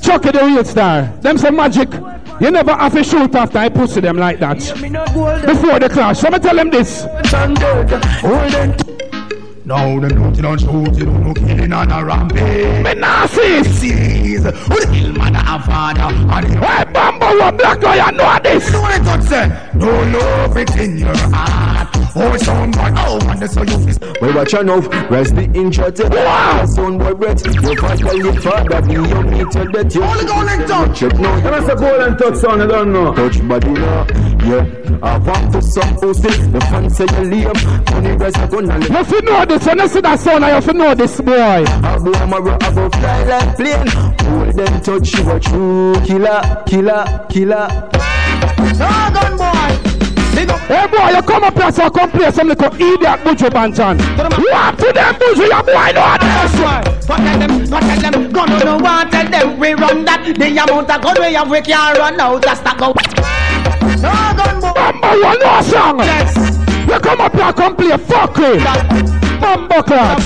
Chucky the real star. Them say magic. You never have to shoot after I pussy them like that. Before the clash. So me tell them this. No, them don't, you don't shoot, you don't no killing on a rampage. Me Nazis! Nazis! Who the kill mother and father? And you Hey, Bambo, what black lion know this? You know what I touch say? No love it's in your heart. Oh, son boy, oh, man, that's how you fist. Well, watch your mouth, rest the inch to Wow. Son boy breath, you fight tell your father, be your meet till death. You Only go and touch. Check now, you That's a golden touch, son, I don't know. touch body now. Yeah, I want to some pussy. The fans say you lame. Money guys are gonna live. You fi know this, when you see that sound, you fi know this boy. A boy, I'm a rock, I go fly like plane. Hold them touch you a true killer, killer, killer. Dragon boy. Hey boy, you come up here so come play some little idiot Buju Banton. What to them Buju, your boy know this. Go tell them, go tell them, go no no one tell them we run that. The amount of gun we have we can't run out. Just a go. Number one no song. Yes. You come up here come play fuckery. Bumbo clad.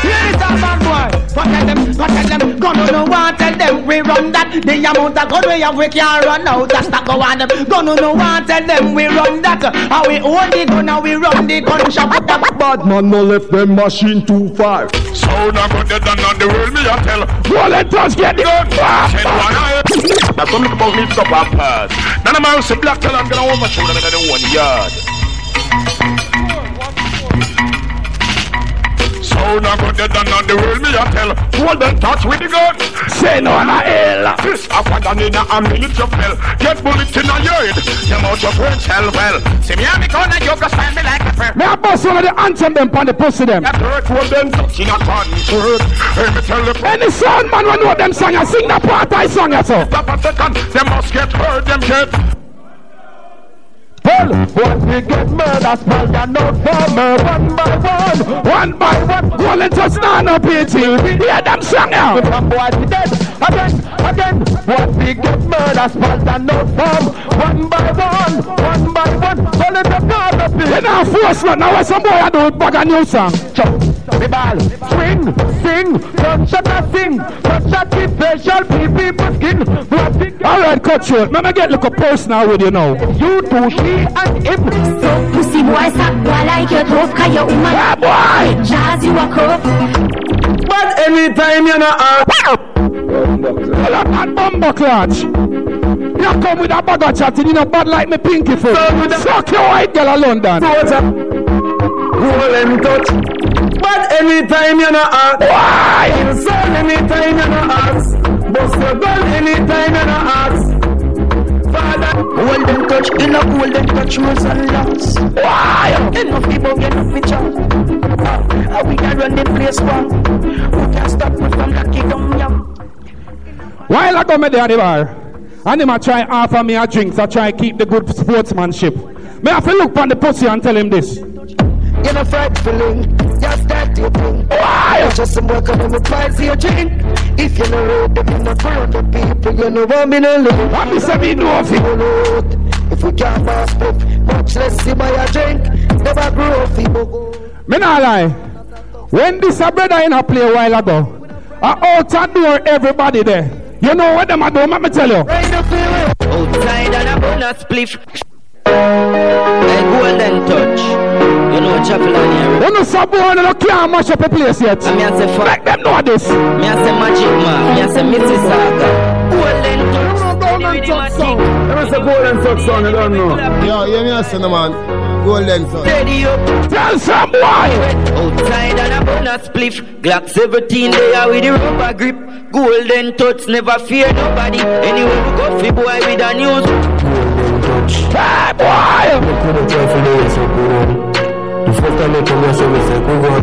Here is a bad boy. Go tell them, go tell them, go no no one tell them we run that. The amount of gun we have we can't run out. Just a go on them. Go no no one tell them we run that. How we own the gun, how we run the gun shop. Bad man no left them machine too far. So now go dead and on the world me a tell. Well, let us get the gun. That's something about me stop and pass. None of my house black tell I'm gonna overshoot them in the one yard. So now go dead and on the world me a tell. Hold them touch with the gun. Say no on a hell. This a father in a minute you fell. Get bullet in a yard. Them out your friends hell well. See me and me corner you go stand me like a prayer. Me a bust one of the anthem them pon the pussy them. That hurt hold them touch in a concert. Hey me tell the Any sound man when know them song, you sing the part I song you so. Stop a second. Them must get hurt. Them get. Well, When we get murder, spell note for me one by one. one by one, rolling touch now no pity. Hear them song now. Some boy be dead again, again. When we get murder, spell note for me one by one, one by one. Well, it's a part of You it. know force one, now some boy a do bag a new song. Chop, me ball, swing, sing, gunshot a sing, gunshot the facial people skin. What we get Alright, cut short. Let me get like a personal with you now. you two, she and him. So pussy boy suck boy like your tough Cause your woman Yeah, boy. Jazz you a cuff But anytime you know, uh, Well, I'm not clutch. You come with a bag of chatting, you know, bad like me pinky foot. Suck your white girl of London. Roll and touch. But anytime you know ask. Why? Insult anytime you know ask. Bust your gun anytime you know ask. Father, Hold them touch, in a hold them touch, rules and laws. Why? Enough people get enough picture. How we can run the place wrong? Who can stop me from knocking down young? While I go me there at the bar, and him a try offer me a drink, so try keep the good sportsmanship. Me have to look on the pussy and tell him this. You're not frightfully, just that you think. Why? Just some work on the price you drink. If you know road, them in the front of people, you know what me no look. What me say me know of it? If we can't pass book, much less see buy a drink. Never grow people go. Me not lie. When this a brother in a play a while ago, I out a door everybody there. You know what them a do? Let me tell you. Outside and a bonus spliff. A golden touch. You know chapel on here. You know some boy no can't mash up a place yet. Me a say fuck. Make them know this. Me a say magic man. Me a say Mississauga. Golden touch. Golden touch song. There is a golden touch song, you don't know. Yo, you me a say man. Golden son. Steady up. Tell some boy. Outside and a bonus spliff. Glock 17 there with the rubber grip. Golden touch never fear nobody. Anyway, we go fi boy with a news. Hey boy. Couldn't try for the rest of the road. The first time I come here, so we say, go on.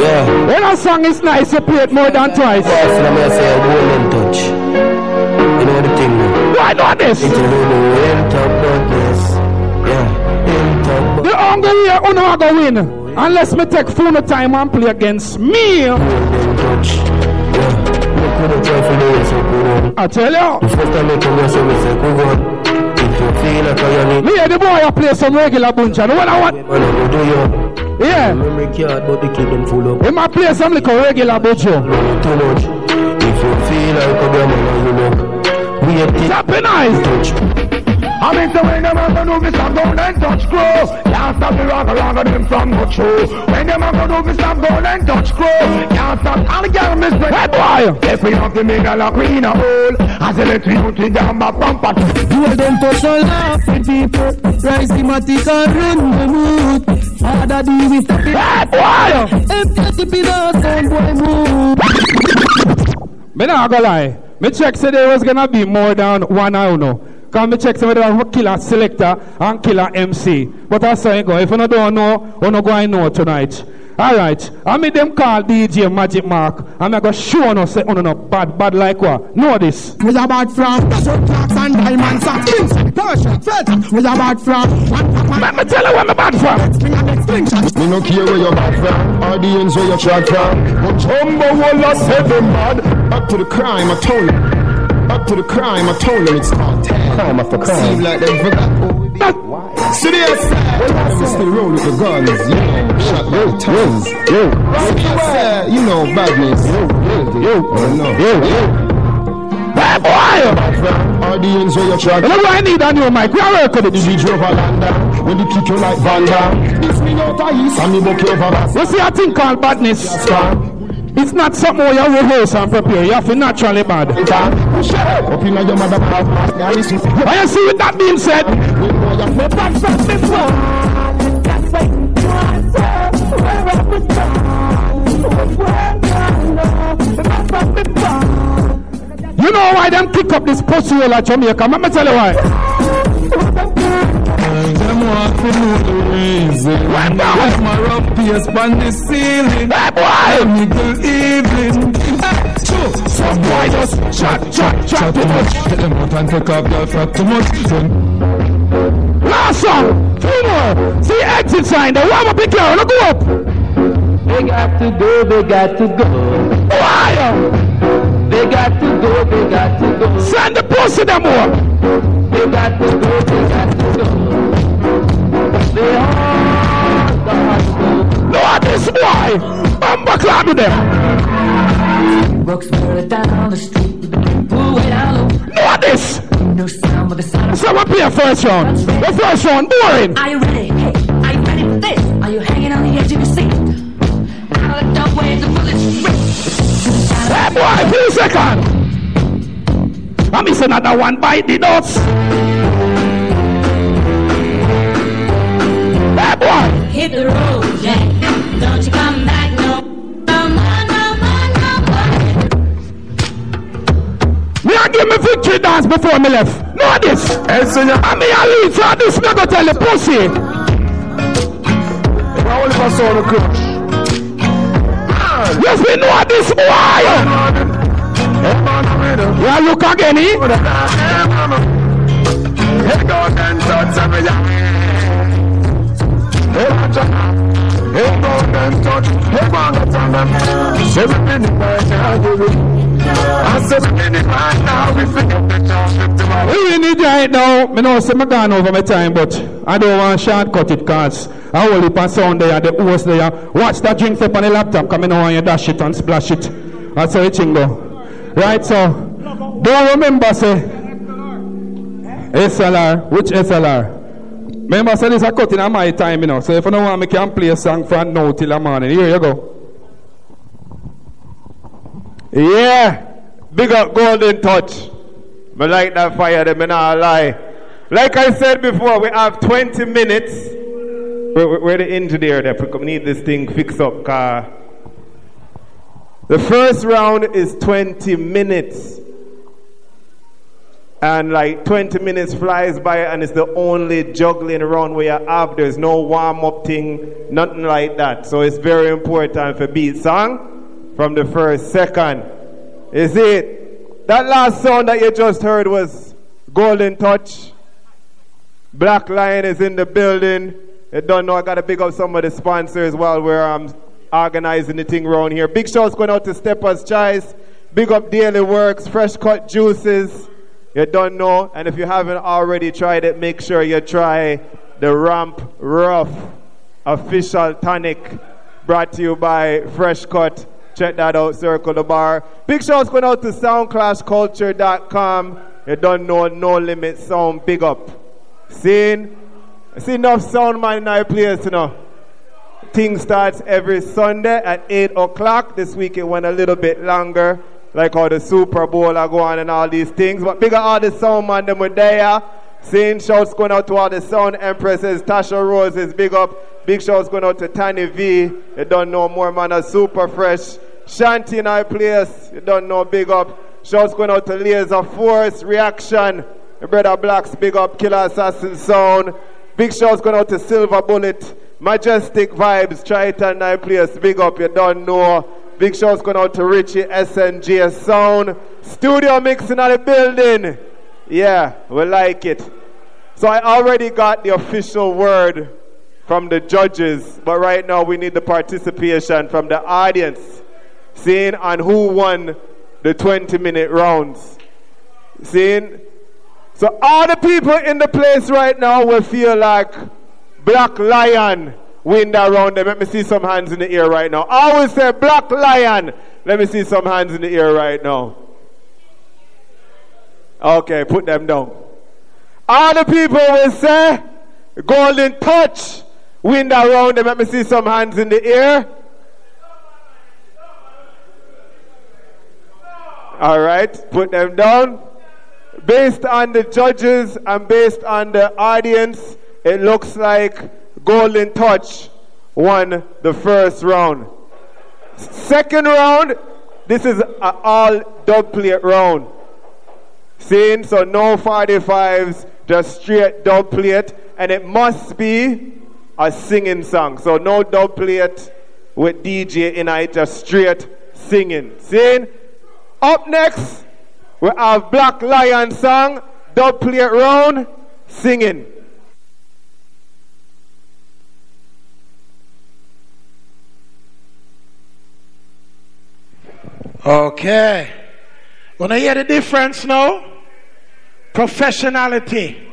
Yeah. When a song is nice, you play it more than twice. Yes, let me say, golden touch. You know the thing. Why not this? It's a little real top darkness. Yeah, The only year uno a go win. Unless me take full time and play against me. golden touch. Yeah. You couldn't try for the rest of the road. I tell you. The first time I come here, so we say, go on. If you feel like I am Me and the boy I play some regular bunch. And when I want, Man, I go do you. yeah, Memory card, but they keep full up. he might play some little regular bunch. Too much. If you feel like a man, you look. We are Tapping eyes. touch. I mean, so when them a go do me stop down and touch crow, can't stop the rock around of them from go through. When them a go do me stop down and touch crow, can't stop all the girl miss break. Hey boy. If we have to make a lock in a hole, as a little you to down my bumper. Hold them touch and laugh with people. Rise the matic and run the mood. Father do we stop it. Hey boy. Empty the pillow, sound boy move. Me not gonna lie. Me check said there was gonna be more than one I don't know. Cause me check say there was killer selector and killer MC. But I say go. If you don't know, you no go I know tonight. Alright. I made them call DJ Magic Mark. I'm gonna show no say oh no no bad bad like what? Know this. We are bad from Desert Clocks and Diamond Socks Inside Persian Felt We are bad from Let me tell you where me bad from Me no care where you're bad from, or the ends where you're track from. But Jumbo will I said them bad. Up to the crime, I told him. Up to the crime, I told them it's cartel. Crime after crime. Seem like they forgot who we be. Why? They said, them still roll with the guns, you know, shot by the tons. Yo, yo, you know, badness. Yo, yo, yo, yo, yo. Bad boy! Audience where you track. What I need a new mic. Where work with it? The a lander. When they kick you like Vanda. This me out of east. And me book you over. You see a thing called badness? It's not something where you rehearse and prepare. You have to naturally bad. Up in your mother I you see with that being said, you know why them kick up this pussy like Jamaica? Let me tell you why. Want to know the reason. Them a rub pace on the ceiling. Hey, boy. Nickel evening. Some boy just chat, chat, chat too much. Get them out and take off their fat too much. Last song. Two more. See exit sign. The warm up the. Look go up. They got to go, they got to go. Why? They got to go, they got to go. Send the pussy them more. They got to go, they got to go. No, this boy. Bumba clap with them. Roxbury down the street. No, this. No sound but the sound Someone play a first round. The first round, boring. Are you ready? Hey, are you ready for this? Are you hanging on the edge of your seat? Out of the way the bullets. Hey, boy, few second. I'm missing another one bite the nuts. Hey. Hit the road, Jack. Don't you come back no. No more, no more, no more. Me I give me victory dance before me left. Know this. Hey, senior. I mean I leave for this. Me go tell the pussy. I only pass on the crush. Yes, we know this boy. Yeah, look again, eh? I we need right now. Me know me gone over my time, but I don't want to shortcut it cause I hold it on there, the host there. Watch that drink flip on the laptop, come in want you dash it and splash it. That's how it go. Right, so don't remember say SLR, which SLR? Remember say this a cut in my time, you know. So if you don't want me can play a song from now till the morning. Here you go. Yeah. Big up Golden Touch. Me like that fire, them, me not lie. Like I said before, we have 20 minutes. Where the engineer there? We need this thing fixed up. Car. The first round is 20 minutes. And like 20 minutes flies by, and it's the only juggling round we have. There's no warm up thing, nothing like that. So it's very important for beat song from the first second. Is it? That last song that you just heard was Golden Touch. Black Lion is in the building. You don't know, I got to big up some of the sponsors while we're um, organizing the thing around here. Big shouts going out to Step A Choice. Big up Daily Works, Fresh Cut Juices. You don't know, and if you haven't already tried it, make sure you try the Ramp Ruff official tonic brought to you by Fresh Cut. Check that out, Circle the Bar. Big shouts going out to soundclashculture.com. You don't know, no limit sound, big up. Seeing? See enough sound man in our place, you know. Thing starts every Sunday at 8 o'clock. This week it went a little bit longer, like how the Super Bowl are going and all these things. But bigger all the sound man, them were there. Seeing shouts going out to all the sound empresses, Tasha Roses, big up. Big shouts going out to Tiny V. You don't know more man, a super fresh. Shanty in our place, you don't know, big up. Shouts going out to Laser Force, Reaction, brother Blacks, big up Killer Assassin Sound. Big shouts going out to Silver Bullet, Majestic Vibes, Triton Night Place, big up, you don't know. Big shouts going out to Richie SNG Sound. Studio mixing at the building. Yeah, we like it. So I already got the official word from the judges, but right now we need the participation from the audience, seeing and who won the 20 minute rounds. Seeing? So all the people in the place right now will feel like Black Lion win that round. Let me see some hands in the air right now. I always say Black Lion. Let me see some hands in the air right now. Okay, put them down. All the people will say Golden Touch win that round. Let me see some hands in the air. All right, put them down. Based on the judges and based on the audience, it looks like Golden Touch won the first round. Second round, this is an all dub plate round. Seeing, so no 45s, just straight dub plate, and it must be a singing song. So no dub plate with DJ in it, just straight singing. Seeing? Up next, we have Black Lion song, dub plate round, singing. Okay. Wanna hear the difference now? Professionality.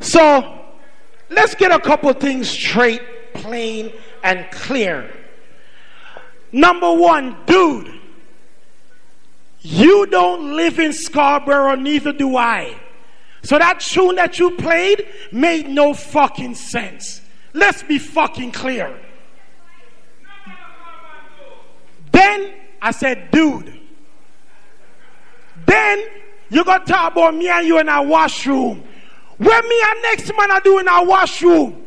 So, let's get a couple things straight, plain, and clear. Number one, dude, you don't live in Scarborough, neither do I. So that tune that you played made no fucking sense. Let's be fucking clear. Then I said, dude. Then you got to talk about me and you in our washroom. Where me and next man are doing our washroom?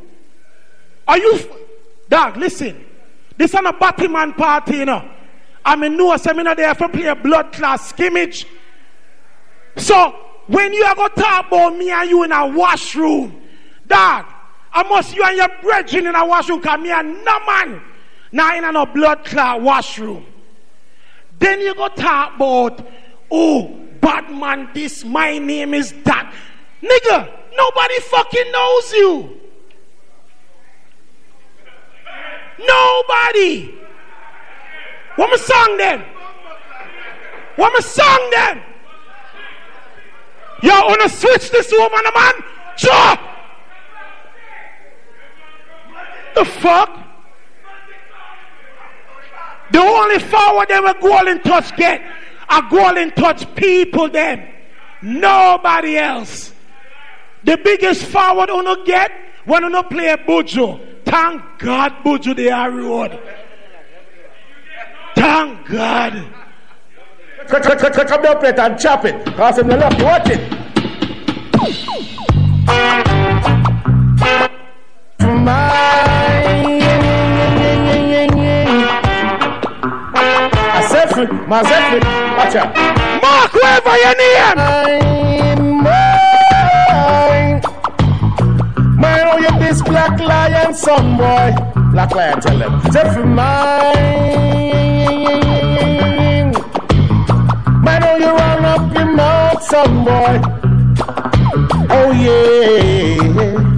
Are you, f- dog? Listen, this is a Batman party, you know. I'm in no seminar there for play a blood class skimmage. So when you are going to talk about me and you in a washroom, dog, I must you and your brethren in a washroom because me and no man now in a blood clot washroom. Then you go talk about, oh, Batman, this, my name is that. Nigga, nobody fucking knows you. Nobody. What my song then? What my song then? Y'all wanna switch this woman, a man? Sure. The fuck? The only forward they will goal in touch get a goal in touch people them. Nobody else. The biggest forward uno get when uno play a Buju. Thank God Buju they are road. Thank God. Come down plate and chop it. Cause him the left, watch it. I said said free. Watch out. Mark wherever your name. Man, oh, you this black lion, son boy. Black lion, tell them. Say for mine. Mouth, boy. Oh, yeah.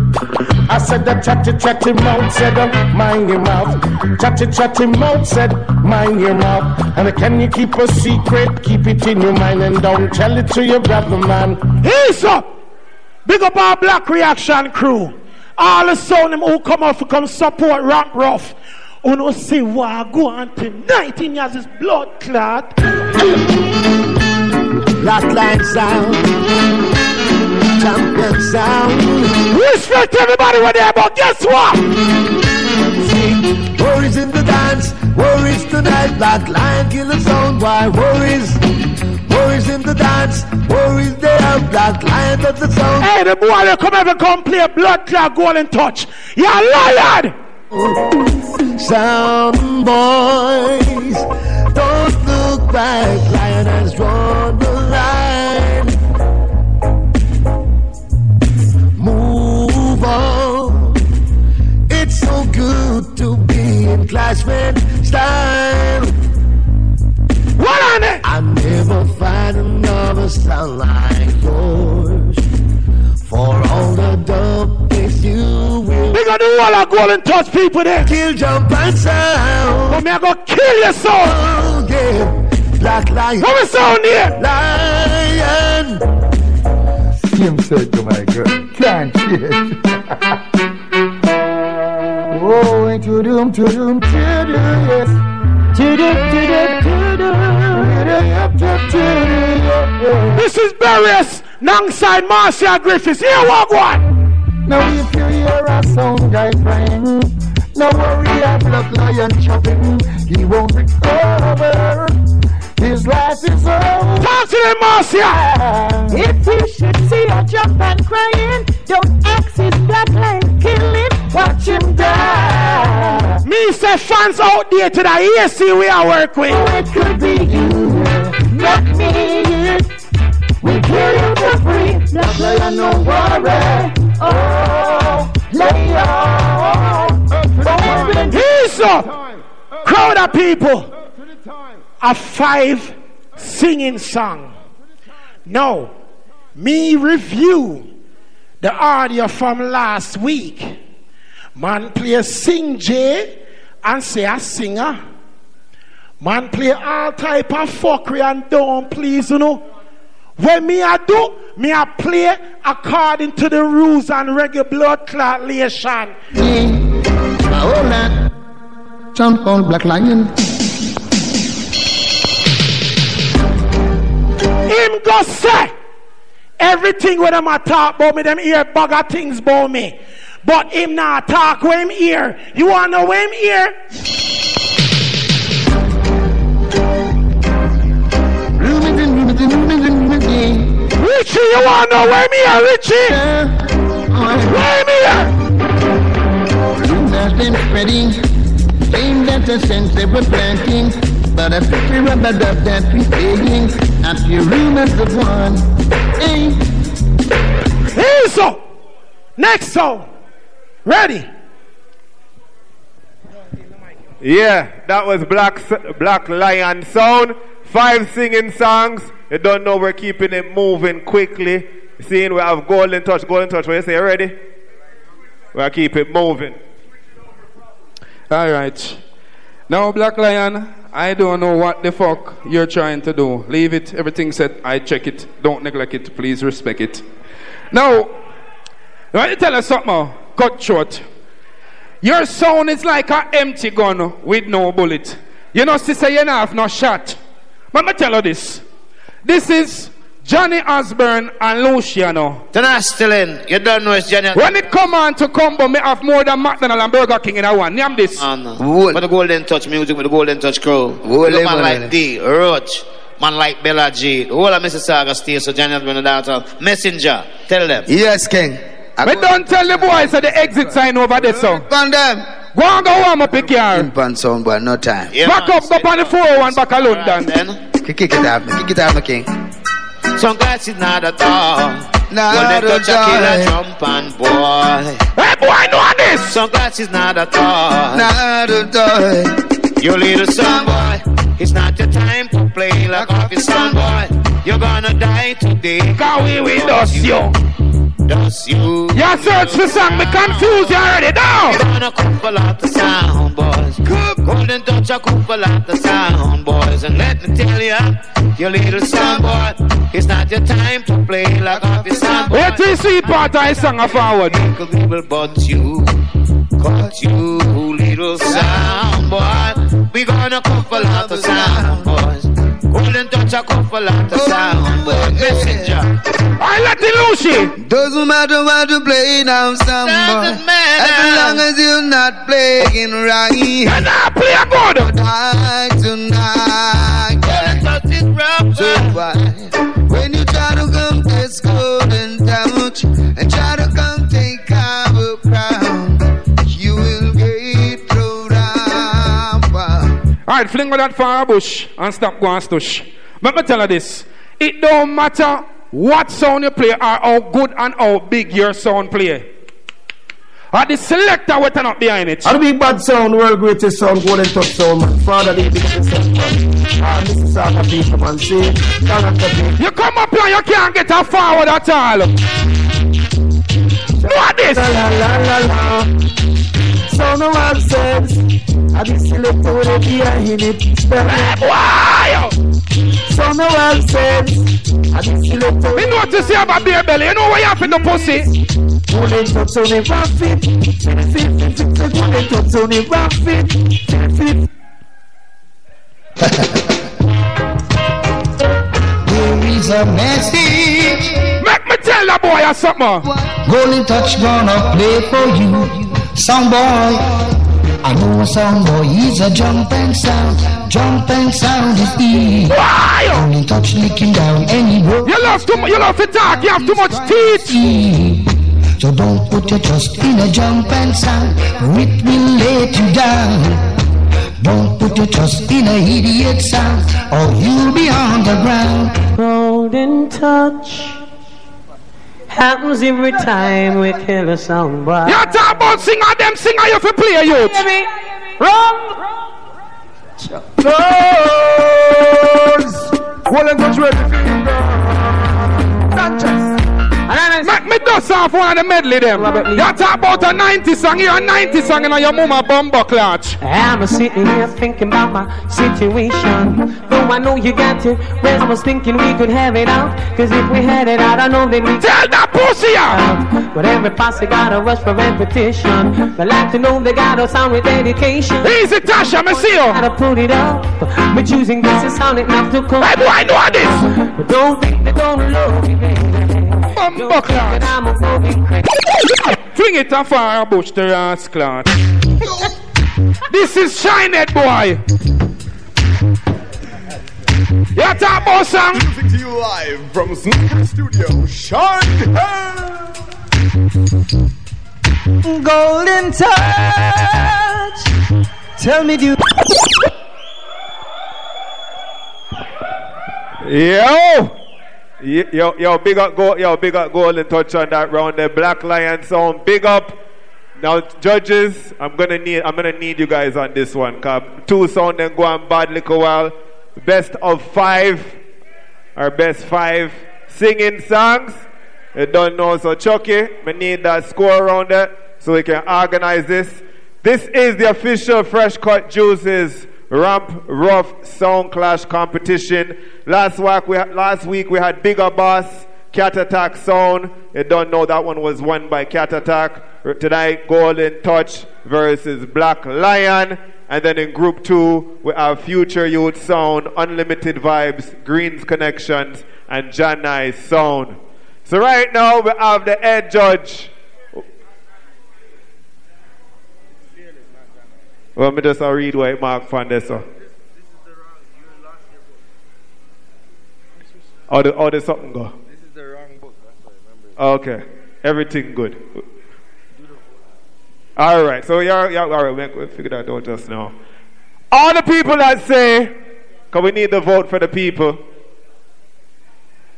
I said the chatty chatty mouth said, uh, mind your mouth. Chatty chatty mouth said, mind your mouth. And can you keep a secret? Keep it in your mind and don't tell it to your brother, man. He's up. Big up our black reaction crew. All the sound them who come to come support Rock Rough. Oh no, see what go on tonight in years is blood clot. Last line sound. Champion sound. Respect everybody when they're about. Guess what? Worries in the dance, worries tonight, black lion killer sound. Why worries? Worries in the dance, worries there, black lion does the sound. Hey, the boy they come ever come play a blood clot golden touch. You're liar. Sound boys, don't look back. Lion has drawn the line. Move on. It's so good to be in classmate style. Will. We gonna do all our touch people there. Kill, jump, and sound. But me, I gonna kill your soul. Oh, yeah. Black lion. What we sound here? Lion. Him said to my girl, can't change. oh, and to doom, to doom, to doom, yes. To doom, to doom, to doom. This is Barrios, alongside Marcia Griffiths. Here, walk one. Now if you hear a sound guy crying, no worry, a black lion chopping, he won't recover. His life is over. Talk to them, Marcia. If you should see a jump and crying, don't ask his black lion, kill him, watch him die. Me say fans out there to the AC we are work with. Oh, it could be you, not me. We kill you for free, black lion, no worry. Oh. He's a crowd of people. A five singing song. Now, me review the audio from last week. Man play sing J and say a singer. Man play all type of fuckery and don't please you know. When me I do, me I play according to the rules and reggae blood clotulation. Oh, man. Jump on black lion. Him go say everything when them a talk about me, them hear bugger things about me. But him not talk when him hear. You wanna know when him hear? Richie, you wanna know when him hear, Richie? When him hear? Rumors been spreading, saying that the sense they were planting, but a pretty rubber dub that we saying, after your rumors of one. Hey. Here so. Next song. Ready? Yeah, that was Black Black Lion Sound. Five singing songs. You don't know we're keeping it moving quickly. Seeing we have Golden Touch. Golden Touch, when you say ready? We'll keep it moving. All right. Now, Black Lion, I don't know what the fuck you're trying to do. Leave it. Everything said. I check it. Don't neglect it. Please respect it. Now, let me tell you something. Cut short. Your sound is like an empty gun with no bullet. You know, sister, you don't have no shot. Let me tell you this. This is Johnny Osborne and Luciano. Then still. You don't know it's Johnny. When it come on to combo, me have more than McDonald and Burger King in a one. Name this. Oh, no. With the Golden Touch music, with the Golden Touch crew. Whole Look man like D, Roach, man like Bella G, the whole of Mississauga State, so Johnny Osborne and downtown. Messenger, tell them. Yes, King. Me don't tell the boys that the exit sign over there, so. Pan them. Go and go warm up the car. Pan sound, but no time. back up, go on the 401 back alone, Dan. Kick it out, kick it out, my king. Some guys is not at all. Not Golden at Touch a killer all. jump and boy. Hey boy, know this. Some guys is not at all. Not at all. You little son boy. It's not your time to play like off your son boy. You're gonna die today. Cause we will dust you. Dust you. You search for song, me confuse you already now. You're gonna couple out the sound boys. Golden Touch a couple out the sound boys. And let me tell ya, you little son boy, it's not your time to play like off your son boy. Wait till you see part I song a forward. People but you, caught you, little sound boy. We gonna couple out the sound boys. Golden touch a couple out the sound boy. Messenger. I let the Lucy. Doesn't matter what you play now, some boy. As long as you're not playing right. You not play a good. Die tonight. Touch is rough. So why? When you try to come test golden touch and try to come out. Alright, fling with that far bush and stop going stush. Let me tell you this. It don't matter what sound you play or how good and how big your sound play. Or the selector will turn up behind it. The big bad sound, world greatest sound, golden touch sound, man. Father, the biggest sound, man. Ah, Mrs. sort of people, man. See. You come up here, you can't get a forward at all. What this? La la la la la. So no one says, I be selected with a beer in it. Why? So no one says, I be selected. Me notice you have a beer belly. You know what you have in the pussy? Pulling to Tony. Pulling to Tony Raffit. Fit, fit. There is a message. Make me tell the boy or something. Golden touch gonna play for you. Sound boy. I know a sound boy is a jump and sound. Jump and sound is easy. Golden touch licking down any road. You love too You love to talk. You have too much teeth. So don't put your trust in a jump and sound. For it will let you down. Don't put your trust in a idiot sound, or you'll be on the ground. Golden touch happens every time we kill a song boy. You talk about singer, them singer you fi play youth. Baby, wrong. Well, and touch ready. Sanchez. Make me dust off one of the medley them. You talk about a 90 song, you a 90 song in your mama bumbo clutch. I'm sitting here thinking about my situation. Though I know you got it, well, I was thinking we could have it out. Cause if we had it out, I know that we Tell that pussy out! Um, but every posse got a rush for repetition. They like to know they got a sound with dedication. Easy, Tasha, me see you. Gotta put it up. But choosing this is sounding not to come. Hey, boy, I know this. But don't think they don't love me, baby. Bumbo clutch. I'm a broken crack. Fling it off our bush the ass clutch. this is Shinehead boy. You talk about song? Music to you live from Snooker Studio. Shine. Golden touch. Tell me, do you. Yo! Yo, yo, big up, go, yo, big up, golden touch on that round. there. Black Lion sound, big up. Now, judges, I'm gonna need, I'm gonna need you guys on this one. Cause two sound then go on bad little while. Best of five, our best five singing songs. You don't know, so Chucky, we need that score around there so we can organize this. This is the official Fresh Cut Juices Ramp Ruff Sound Clash competition. Last week we had, last week we had Bigger Boss, Cat Attack Sound. You don't know that one was won by Cat Attack. Tonight, Golden Touch versus Black Lion. And then in group two, we have Future Youth Sound, Unlimited Vibes, Greens Connections, and Janai Sound. So right now we have the head judge. Well, me just uh, read what Mark found there, so. How the, how the something go? This is the wrong book. Okay. Everything good. All right. So, yeah, yeah, all right. We figured that out just now. All the people that say, because we need the vote for the people,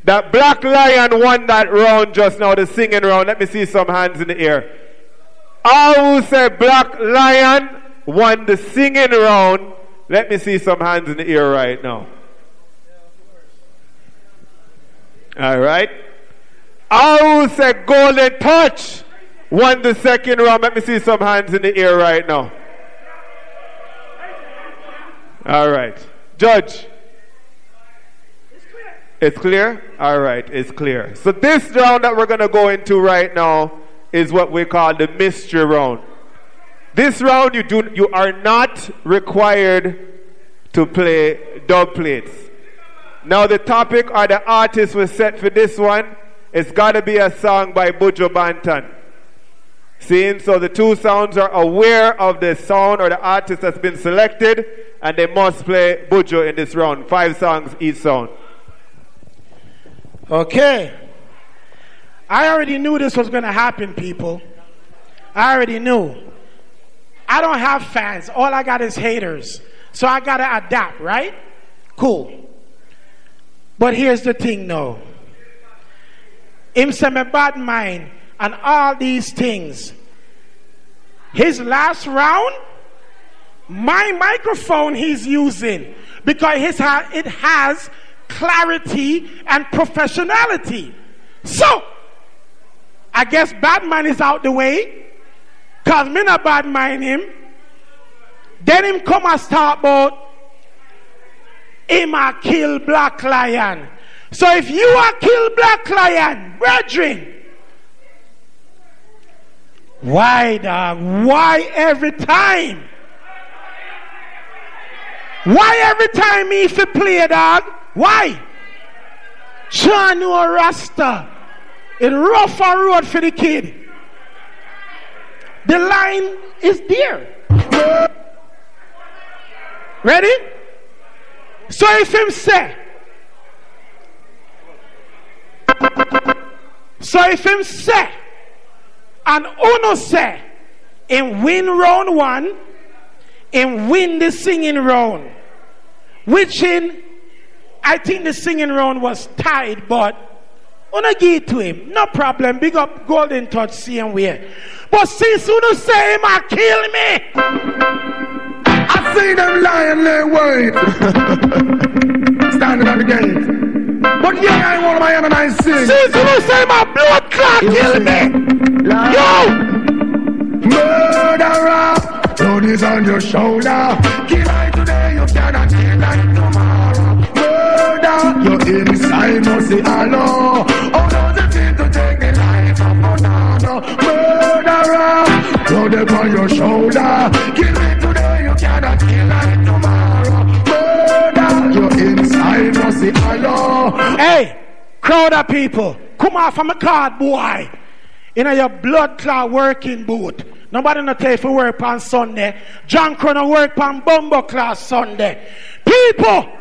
that Black Lion won that round just now, the singing round. Let me see some hands in the air. All who say Black Lion won the singing round, let me see some hands in the air right now. All right. Who say Golden Touch won the second round, let me see some hands in the air right now. All right. Judge. It's clear? All right, it's clear. So this round that we're going to go into right now is what we call the mystery round. This round you do you are not required to play dub plates. Now the topic or the artist was set for this one. It's got to be a song by Buju Banton. Seeing so the two sounds are aware of the sound or the artist that's been selected, and they must play Bujo in this round. Five songs each sound. Okay. I already knew this was going to happen, people. I already knew. I don't have fans. All I got is haters. So I got to adapt, right? Cool. But here's the thing, though. Him say me bad mind and all these things. His last round, my microphone he's using because his ha- it has clarity and professionality. So, I guess bad Batman is out the way, cause me not bad mind him. Then him come and start about him a kill Black Lion. So if you are kill Black Lion, brethren, why dog? Why every time? Why every time me if you play dog? Why? John Rasta. It rough and road for the kid. The line is there. Ready? So if him say, so if him say, and Uno say, in win round one, in win the singing round, which in, I think the singing round was tied, but Uno give it to him, no problem. Big up Golden Touch, same way. But since Uno say him, a kill me. I see them lying there wait. Standing at the gate. But yeah, I want my hand and I sing. Since you say my blood clot kill me. Yo! Murderer, blood is on your shoulder. Kill I today, you cannot kill like tomorrow. Murder, your inside must say hello. Oh, no, the thing to take the life of another. Murderer, blood is on your shoulder. Kill me today, you cannot kill like tomorrow. Murder, your inside must say hello. Hey, crowd of people, come off from a card, boy. In your blood clot working boot. Nobody not tell you for work on Sunday. John Crono work on bumbo class Sunday. People,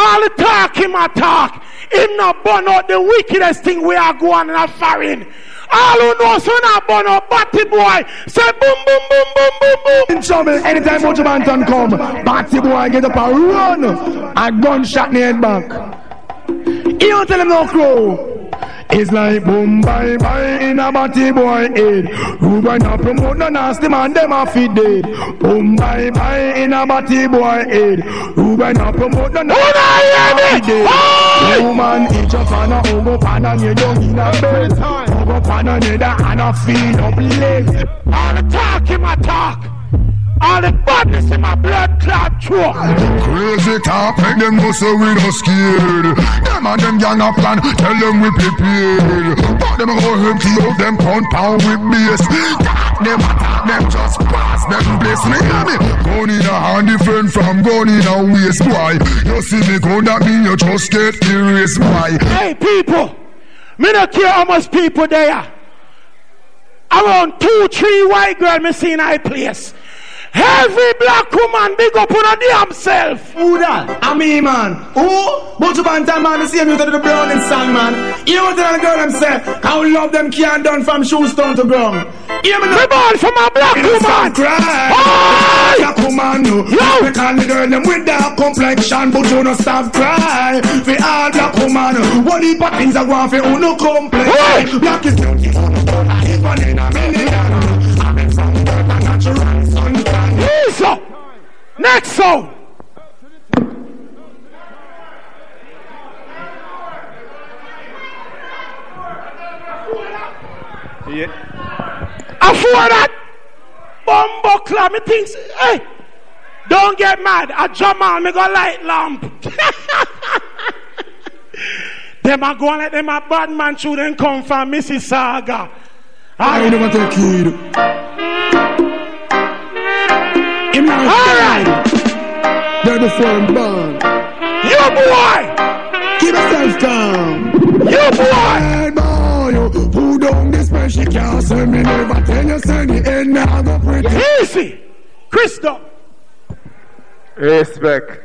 all the talk him a talk. Him not burn out the wickedest thing we are going in a. All who know so not burn out Batty boy. Say boom boom boom boom boom boom. In trouble, anytime Mojo Banton come, Batty boy get up and run. A gunshot in the head back. You don't tell him no crow. It's like boom bye bye in a batty boy head. Who gonna promote no nasty man, them a feed dead. Boom bye bye in a batty boy head. Who gonna promote no nasty man, them a feed dead. Woman, each up on a hogo pan and you don't in a bed. Hogo pan and you da and a feel up leg. All the talk him a talk. All the badness in my blood clot throat. Crazy talk, make them know so we not scared. Them and them gang a plan, tell them we prepared. But them go empty out them compound with bass. Talk them attack them just pass them place. Me hear me? Gun in a hand different from gun in a waist, boy. You see me gun that mean you just get erased, boy. Hey people, me not care how much people there. Around two, three white girl me see in high place. Every black woman big up on a damn self. Who that? I mean, man. Who? Buju Banton, man, the same you to the Browning song, man. You know what the girl them say? How love them can't done from shoes down to ground. Hear me now? born from a black woman. Cry. Black woman, no. We call the girl them with that complexion, but you no stop cry. For all black woman, what the things are going for who no complain. Black is not even in a million. Lisa. Next song. Yeah. Afford that. Bumbo club. Me thinks, hey, don't get mad. I jump on me go light lamp. them are going like them a bad man children come from Mississauga. I ain't never take heed. Him not Alright. There before him born. You boy. Keep yourself calm. You boy. Hey boy, you pull down this man, she can't say me never tell you say the end now go pretty. Easy. Christo. Respect.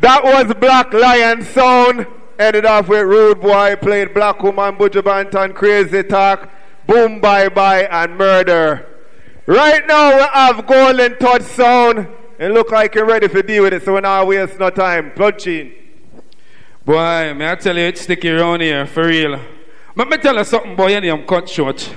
That was Black Lion sound. Ended off with Rude Boy, played Black Woman, Buju Banton, Crazy Talk, Boom Bye Bye, and Murder. Right now we have Golden Touch sound. And look like you're ready to deal with it, so we're not waste no time. Plunge in. Boy, may I tell you, it's sticky around here, for real. Let me tell you something, boy, you name cut short.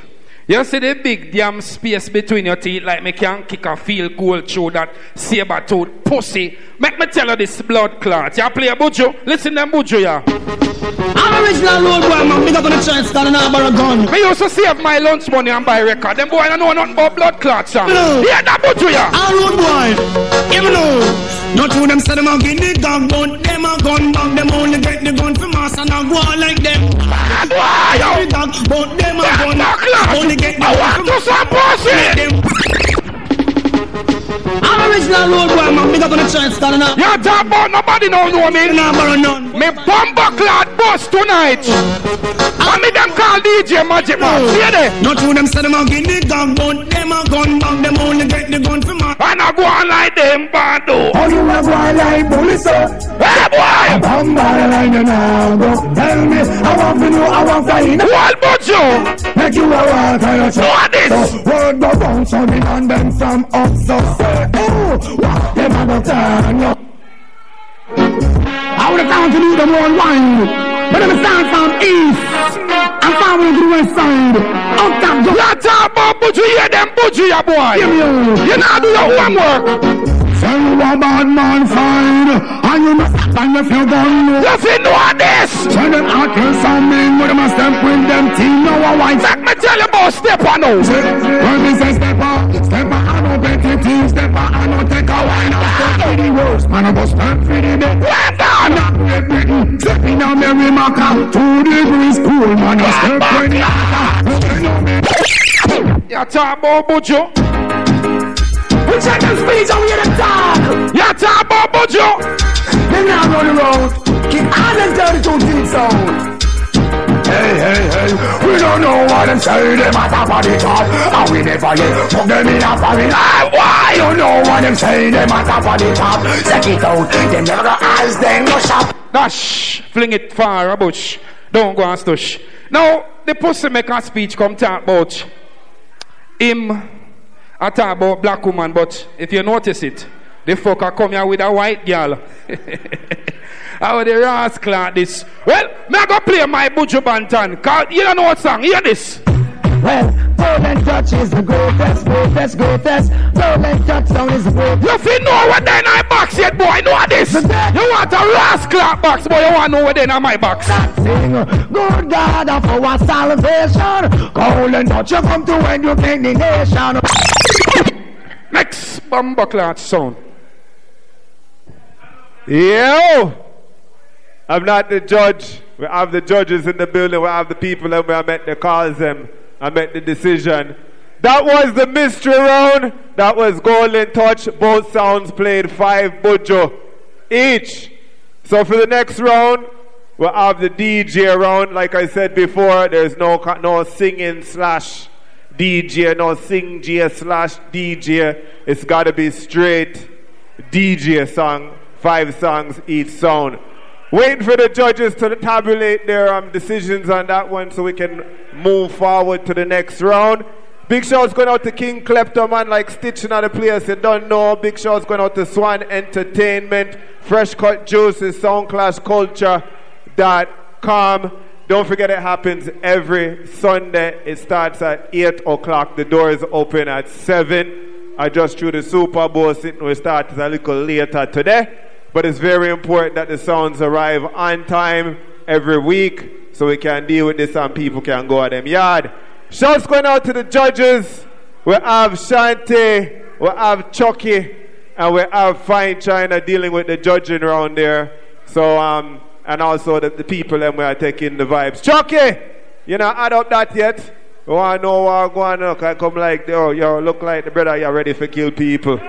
You see the big damn space between your teeth like me can kick a feel cool through that saber tooth pussy. Make me tell you this blood clot. You play a buju? Listen them buju ya. I'm original road boy, man. Big up on the church, stand and borrow gun. Me used to save my lunch money and buy record. Them boy I don't know nothing about blood clots, sir. No. Yeah, that buju ya. I'm road boy. You know. Not to them say them a give the gun, but them a gun bag. Them only get the gun from us and I go like them. Why? But them a gun. Only get the I gun want from to some pussy. I'm original road boy, man. Big up on the church, stand and You talk about nobody know know me. Nah, borrow none. Me bomber clad bus tonight. Ah. And me them call DJ Magic Man. Oh. See there? Not to them say them a give the gun, but them a gun bag. Them only get the gun from us. And I go on like them bando. How you a boy like bullets up? Hey boy! Come by line and now go. Tell me, I want to know, I want to find. What about you? Make you a walk on your chest. What this? So, word go bounce on me and them from up. So say, oh, what them a go turn up. I would have come to do them all wine. But them start from east. And forward to the west side. Up top, go. You talk about buju, hear them buju, ya boy. Give me a- You not do your homework. Say you a bad man fine. And you must stop and if you gun. You fi know this. Tell them I kill some men. But them a step with them team. Now a white. Make me tell you about step on now. When me say step up, step up, Team, step up, I know take a wine, step for the worst, man, I go step for the best. Well done. Not Great Britain, Maca, two degrees cool, man, I step for the You talk about buju. We check them speech and we hear them talk. You talk about buju. Them now run around, keep all them dirty two sound. Hey, hey, hey, we don't know what them say, them a top of the And we never yet put them in a foreign eye Why? You know what them say, them a top the top Check it out, them never got eyes, them go shop Dash, fling it far a bush. Don't go and stush. Now, the pussy make a speech come talk about him. I talk about black woman, but if you notice it, the fucker come here with a white girl. How the rascal like this? Well, me I go play my Buju Banton. Cause you don't know what song. Hear this. Well, Golden Touch is the greatest, greatest, greatest Golden Touchdown is the greatest You feel know what they in my box yet, boy. Know this. You want a rascal box, boy. You want to know what they in my box. Sing, good God of our salvation Golden Touch, you come to when you king the nation Next bumper sound. Yo! I'm not the judge. We have the judges in the building. We have the people and we have met the calls them. I met the decision. That was the mystery round. That was Golden Touch. Both sounds played five buju each. So for the next round, we'll have the DJ round. Like I said before, there's no no singing slash DJ, no sing J slash DJ. It's got to be straight DJ song. Five songs each sound. Waiting for the judges to tabulate their um, decisions on that one so we can move forward to the next round. Big shouts going out to King Kleptoman like stitching on the place you don't know. Big shouts going out to Swan Entertainment, Fresh Cut Juices, Soundclash Culture, dot com. Don't forget it happens every Sunday. It starts at 8 o'clock. The doors open at 7. I just threw the Super Bowl sitting. We started a little later today. But it's very important that the sounds arrive on time every week so we can deal with this and people can go at them yard. Shouts going out to the judges. We have Shante, we have Chucky, and we have Fine China dealing with the judging around there. So, um, and also the, the people and we are taking the vibes. Chucky, you know, add up that yet? Oh, I know what I'm going on. I come like, oh, you look like the brother, you're ready for kill people.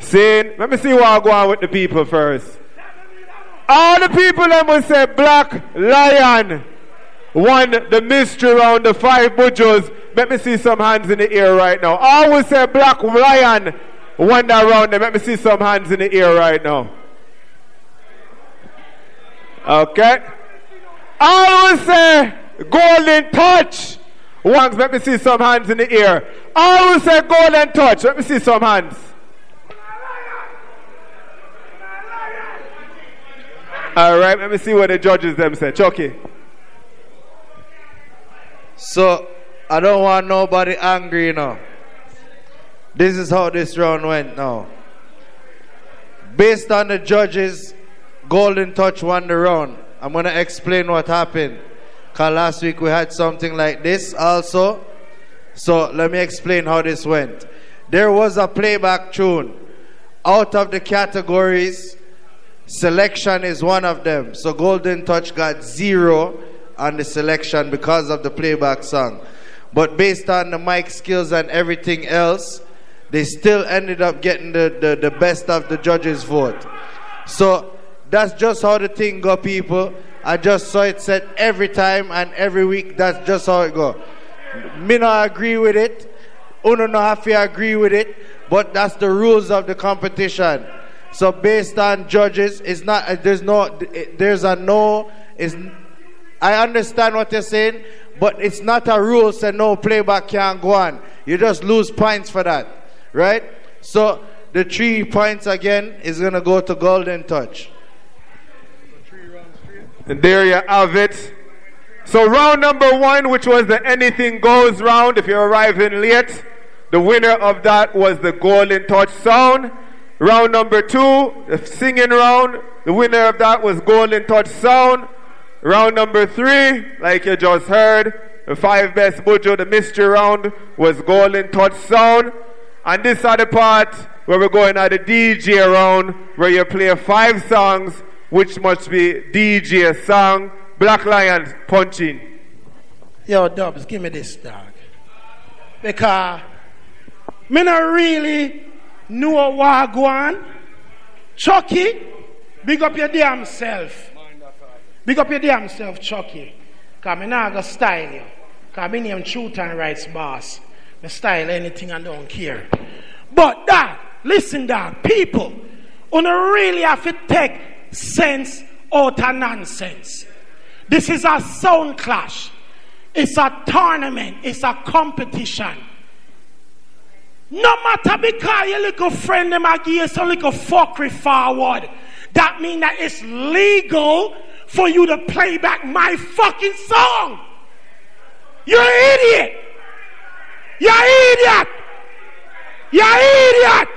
Saying, let me see what I go on with the people first. All the people them will say Black Lion won the mystery round, the five bujus. Let me see some hands in the air right now. All will say Black Lion won that round. Let me see some hands in the air right now. Okay. All will say Golden Touch. Once, let me see some hands in the air. All will say Golden Touch. Let me see some hands. All right, let me see what the judges them say. Chucky. So, I don't want nobody angry now. This is how this round went now. Based on the judges, Golden Touch won the round. I'm to explain what happened. Because last week we had something like this also. So let me explain how this went. There was a playback tune. Out of the categories, selection is one of them. So Golden Touch got zero on the selection because of the playback song. But based on the mic skills and everything else, they still ended up getting the, the, the best of the judges' vote. So that's just how the thing go, people. I just saw it said every time and every week. That's just how it go. Me not agree with it. Uno no have to agree with it. But that's the rules of the competition. So based on judges, it's not. Uh, there's no. Uh, there's a no. Is I understand what you're saying, but it's not a rule. Say no playback can't go on. You just lose points for that, right? So the three points again is gonna go to Golden Touch. And there you have it. So round number one, which was the anything goes round, if you're arriving late, the winner of that was the Golden Touch Sound. Round number two, the singing round, the winner of that was Golden Touch Sound. Round number three, like you just heard, the five best Buju, the mystery round was Golden Touch Sound. And this are the part where we're going at the DJ round, where you play five songs, which must be DJ song. Black Lions punching. Yo, Dubs, give me this, dog. Because me not really what go. Chucky, big up your damn self. Big up your damn self, Chucky. Because me not go style you. Because me name Truth and Rights Boss. Me style anything I don't care. But dog, listen dog, people, you really have to take sense out of nonsense. This is a sound clash. It's a tournament. It's a competition. No matter because your little friend them a give you some little fuckery forward. That mean that it's legal for you to play back my fucking song. You're an idiot. You're an idiot. You're an idiot.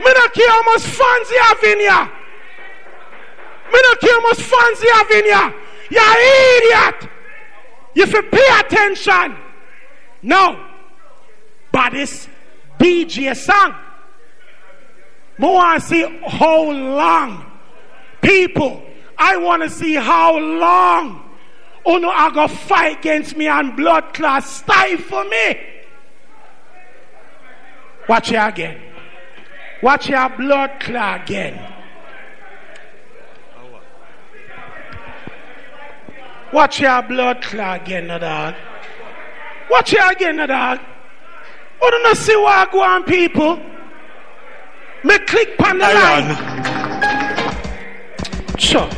Me not care how much fans you have in here. Me not care how much fans you have in here. You're an idiot. You should pay attention. No. It's DJ song. I want to see how long. People, I want to see how long oh Uno going to fight against me and blood clot stifle me. Watch it again. Watch your blood clot again. Watch your blood clot again, dog. Watch it again, no dog. You don't see what I go on, people. Me click on the line. Sure.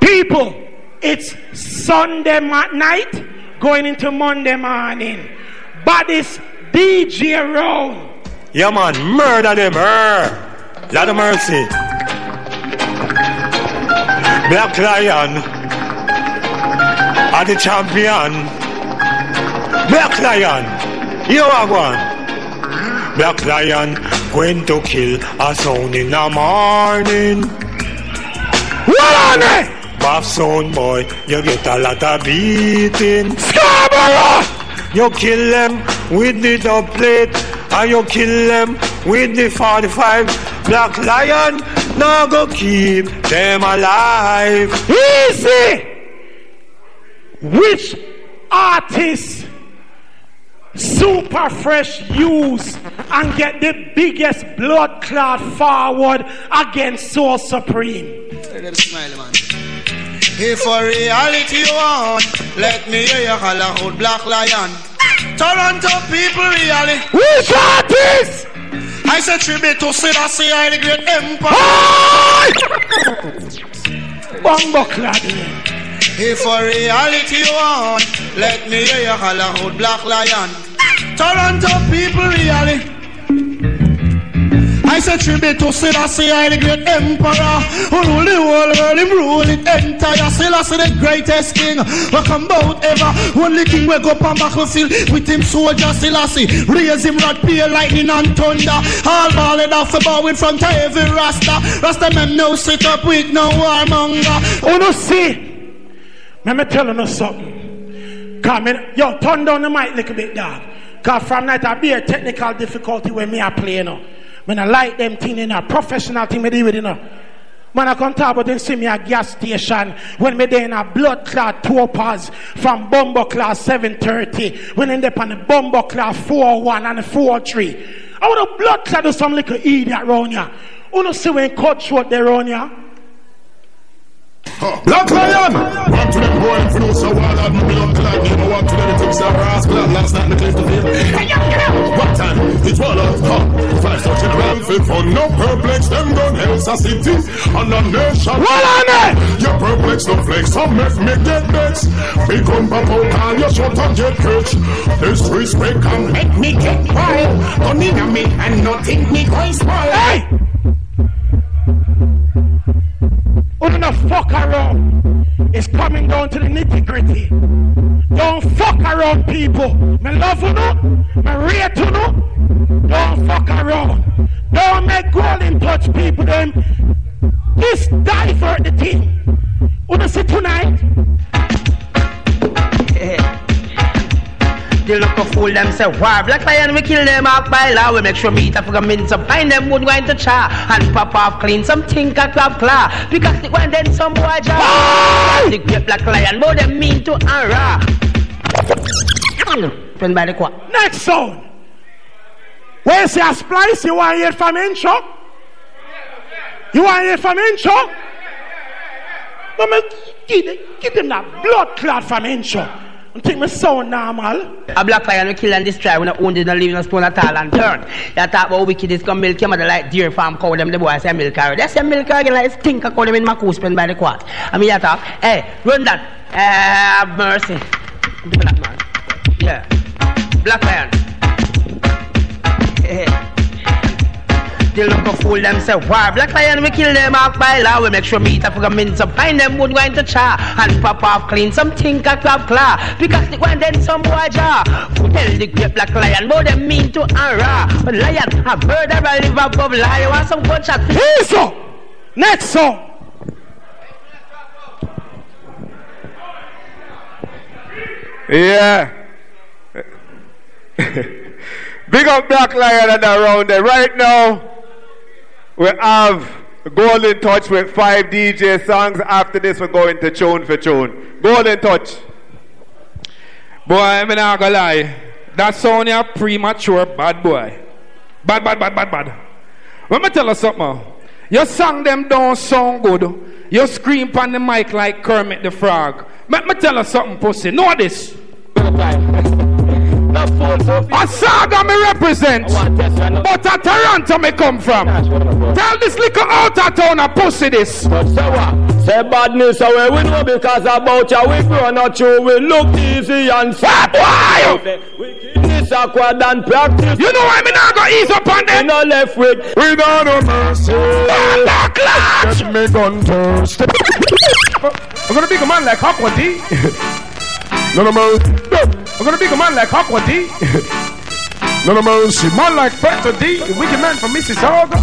People, it's Sunday night going into Monday morning. But it's DJ round. Yeah, man, murder them, er. Lot of mercy. Black Lion are the champion. Black Lion, you are one. Black Lion going to kill a sound in the morning. What on it? Buff sound boy, you get a lot of beating. Scarborough! You kill them with the dub plate, and you kill them with the 45. Black Lion, now go keep them alive. Easy! Which artist super fresh use and get the biggest blood clot forward against Soul Supreme? If for reality you want, let me hear you holler out Black Lion. Toronto people really. Which artist? I say tribute to Selassie I the great empire. Bumbo clad. If for reality you want, let me hear you holler out Black Lion. Toronto people really. I say tribute to Selassie, I the great emperor. Who rule the whole world, him rule it entire. Selassie the greatest king. We come out ever. Only king we go on battlefield with him soldier Selassie. Raise him rod, peer lightning and thunder. All ballad off the bow in front of every rasta. Rasta men no sit up with no warmonger. Oh no see. Let me tell you something. Come in, yo, turn down the mic a little bit, dog. Cause from night I be a technical difficulty when me I play, you know. When I like them thing in a professional thing me deal with, you know. Man, I come talk about them see me a gas station when me there in a blood clot topaz from Bumbo class 730 when in there on the Bumbo class 401 and the 403. I want a blood clot do some little idiot around here. You know see when cut short there around here? Black Lion! One to them boy so wild out my blood clot name. I walk to them things that brass blood last night in the cliff to feel. What time? It's one of come. Five a grand fit for no perplex. Them gun else a city and a nation. What on it? You perplex no flex. Some make me get next. Big gun pop out and you shot and get catch. Disrespect can make me get wild. Gun in me and nothing me going spoil. Hey! Who not fuck around? It's coming down to the nitty gritty. Don't fuck around, people. Me love you, no? Me rate you? Don't fuck around. Don't make golden touch people, them. This divert the thing. Wanna see tonight? They look a fool them say war Black lion we kill them off by law We make sure meat a figure mince up Find them wood going to char And pop off clean Some tinker clap claw Because the one then some boy jar The great black lion More them mean to and raw Friend by the quad Next song. Where say a splice? You want hear from intro? You want hear from intro? No, give, them- give them that blood clot from intro. And think me sound normal. A black lion we kill and destroy We not own this, not leave no stone at all and turn You talk about wicked is come milk your mother like deer farm cow. Them the boy say milk carry They say milk carry like stink a cow. Them in my cool spend by the quart. I mean you talk Hey, run that. Eh, have mercy. Do that man. Yeah. Black lion They look a fool them say war Black lion we kill them off by law. We make sure meat a figure mince up Find them wood going to char. And pop off clean Some tinker clap claw. Because the one then some boy jar. Who tell the great black lion But them mean to raw But lion a a live above lion. Want some gunshot? Hey, so next song. Yeah. Big up Black Lion and around there. Right now, we have Golden Touch with five DJ songs. After this, we're going to tune for tune. Golden Touch. Boy, I'm not gonna lie. That sound a premature bad boy. Bad, bad, bad, bad, bad. Let me tell you something. Your song them don't sound good. You scream on the mic like Kermit the Frog. Let me tell you something, pussy. Know this. A saga me represent, but a Toronto me come from. Tell this little out of town a pussy this. Say badness away we know because about ya we grow not true we look easy and fat why? Wickedness acquired and practice. You know why me not go ease up on them? We no left with We don't no mercy. Get me gun thirsty I'm gonna be a man like Aqua D. No no mercy I'm gonna be a man like Aqua D. No no mercy Man like Factor D, the wicked man from Mississauga.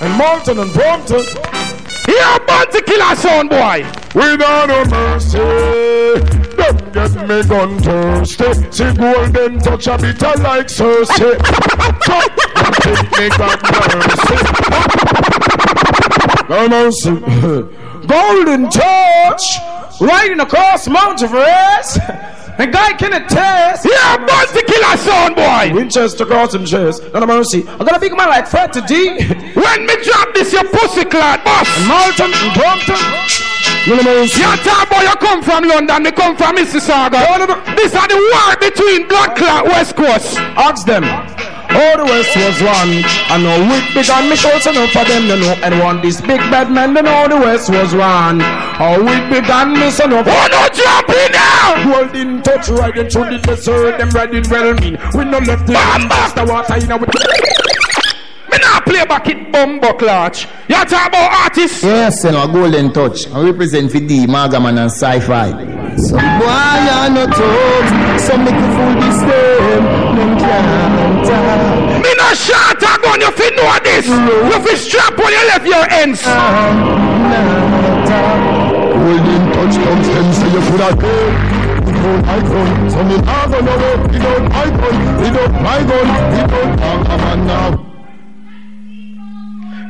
And Malton and Brampton. Here bounty killer sound boy. We don't no mercy. Don't get me gun thirsty. See golden touch a bit like Cersei. Take me God mercy. No mercy Golden touch, riding across Mount Everest. A guy can attest. Yeah, bounty killer sound boy. Winchester cross him chest. None of mercy. I got a big man like Fred to D. When me drop this, your pussy clad boss. And Malton and Brampton. You talk about you come from London, they come from Mississauga. This are the war between Blood Clot West Coast. Ask them. All the West was one. I know with big and me shouts enough for them to know. And one this big bad man, they know the West was one. How we big and me son of. Oh no, jump in now! Golden touch riding through the desert, them riding well mean. We no left the just the water in our. Me not play back it bumbo clutch. You talk about artists? Yes, you know, Golden Touch. I represent for D, Magaman and Sci-Fi. Some boy are not told, some make you fool this them, them can't tell. Me no shot a gun, you fi know this. You fi strap on you left your ends. Uh-huh. Golden touch comes them say you coulda go. Without my gun, so me not gonna go. Without my gun, without my gun, without my come on now.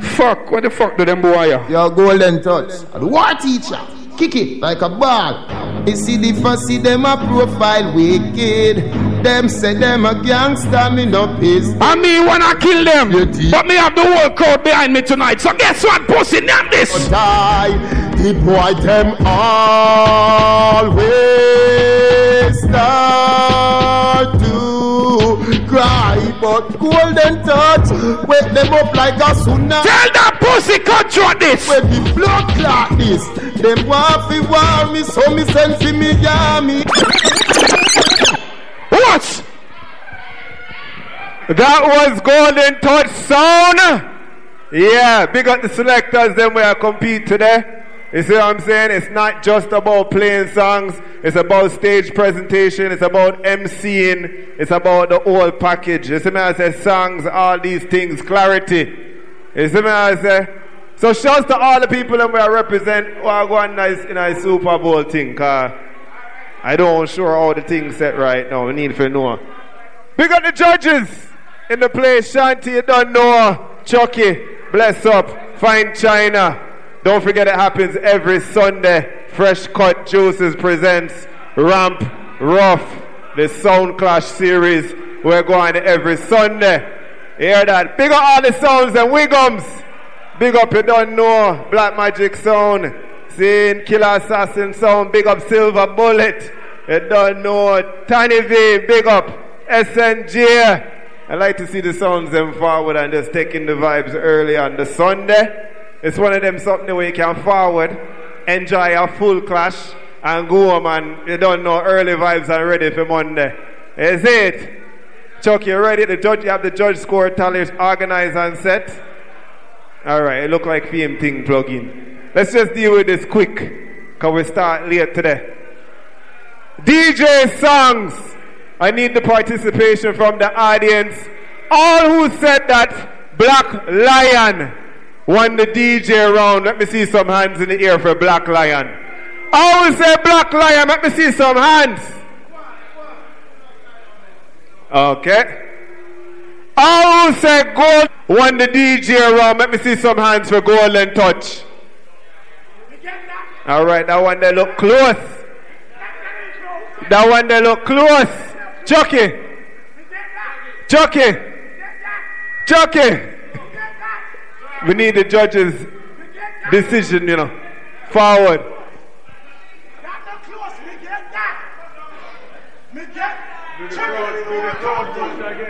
Fuck, what the fuck do them boy ya? Your Golden Touch. The war teacher. Kick it like a ball. You see the fussy, them a profile wicked. Them say them a gangster, me no peace. I me wanna kill them. But me have the whole crowd behind me tonight. So guess what, pussy? Name this. Die. The boy them always start wake them up like a tsunami. Tell that pussy control this. When the blood clot this, them want fi war me, so me send fi me army. What? That was Golden Touch sound. Yeah, big up the selectors, them where I compete today. You see what I'm saying? It's not just about playing songs. It's about stage presentation. It's about MCing. It's about the whole package. You see me? I say songs, all these things, clarity. You see me? I say. So shouts to all the people that we represent who are going nice in a Super Bowl thing. I don't sure all the things set right now. We need to know. Big up the judges in the place. Shanti, you don't know. Chucky, bless up. Fine China. Don't forget it happens every Sunday. Fresh Cut Juices presents Ramp Ruff, the Sound Clash series. We're going every Sunday. Hear that? Big up all the sounds and wiggums. Big up, you don't know. Black Magic Sound. Seeing Killer Assassin Sound. Big up Silver Bullet. You don't know. Tiny V. Big up. SNG. I like to see the sounds them forward and just taking the vibes early on the Sunday. It's one of them something where you can forward, enjoy a full clash, and go home and you don't know early vibes are ready for Monday. Is it? Chuck, you ready? The judge, you have the judge score tallies organized and set. All right, it look like film thing plug in. Let's just deal with this quick, cause we start late today. DJ songs. I need the participation from the audience. All who said that Black Lion won the DJ round. Let me see some hands in the air for Black Lion. I will say Black Lion. Let me see some hands. Okay. I will say Gold won the DJ round. Let me see some hands for Golden Touch. All right, that one they look close. That one they look close. Chucky. Chucky. Chucky. We need the judge's decision, you know. Forward.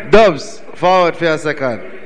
Dubs, forward for a second.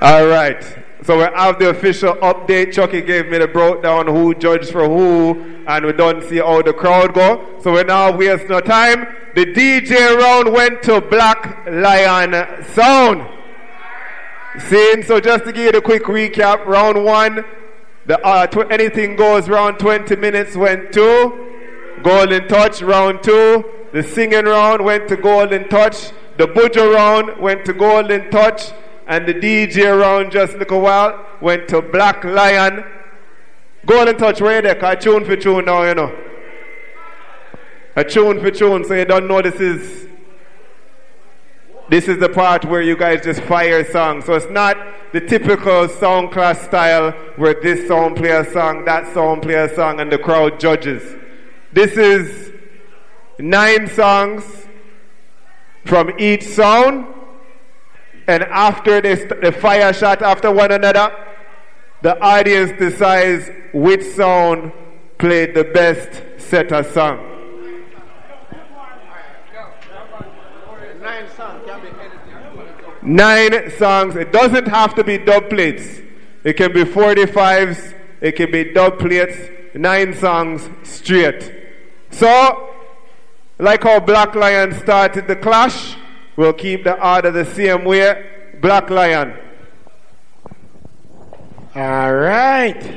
All right. So we have the official update. Chucky gave me the breakdown who judged for who, and we don't see how the crowd go. So we now waste no time. The DJ round went to Black Lion Sound. Seeing, so just to give you the quick recap, round one, the uh, tw- anything goes round 20 minutes went to Golden Touch. Round two, the singing round went to Golden Touch. The Buju round went to Golden Touch. And the DJ around just look a while went to Black Lion. Golden Touch, where there? Cause tune for tune now, you know. A tune for tune, so you don't know this is this is the part where you guys just fire songs. So it's not the typical song class style where this song play a song, that song play a song, and the crowd judges. This is nine songs from each sound. And after this, the fire shot after one another, the audience decides which sound played the best set of song. Nine songs. It doesn't have to be dub plates. It can be 45s. It can be dub plates. Nine songs straight. So, like how Black Lion started the clash, we'll keep the order the same way. Black Lion. All right.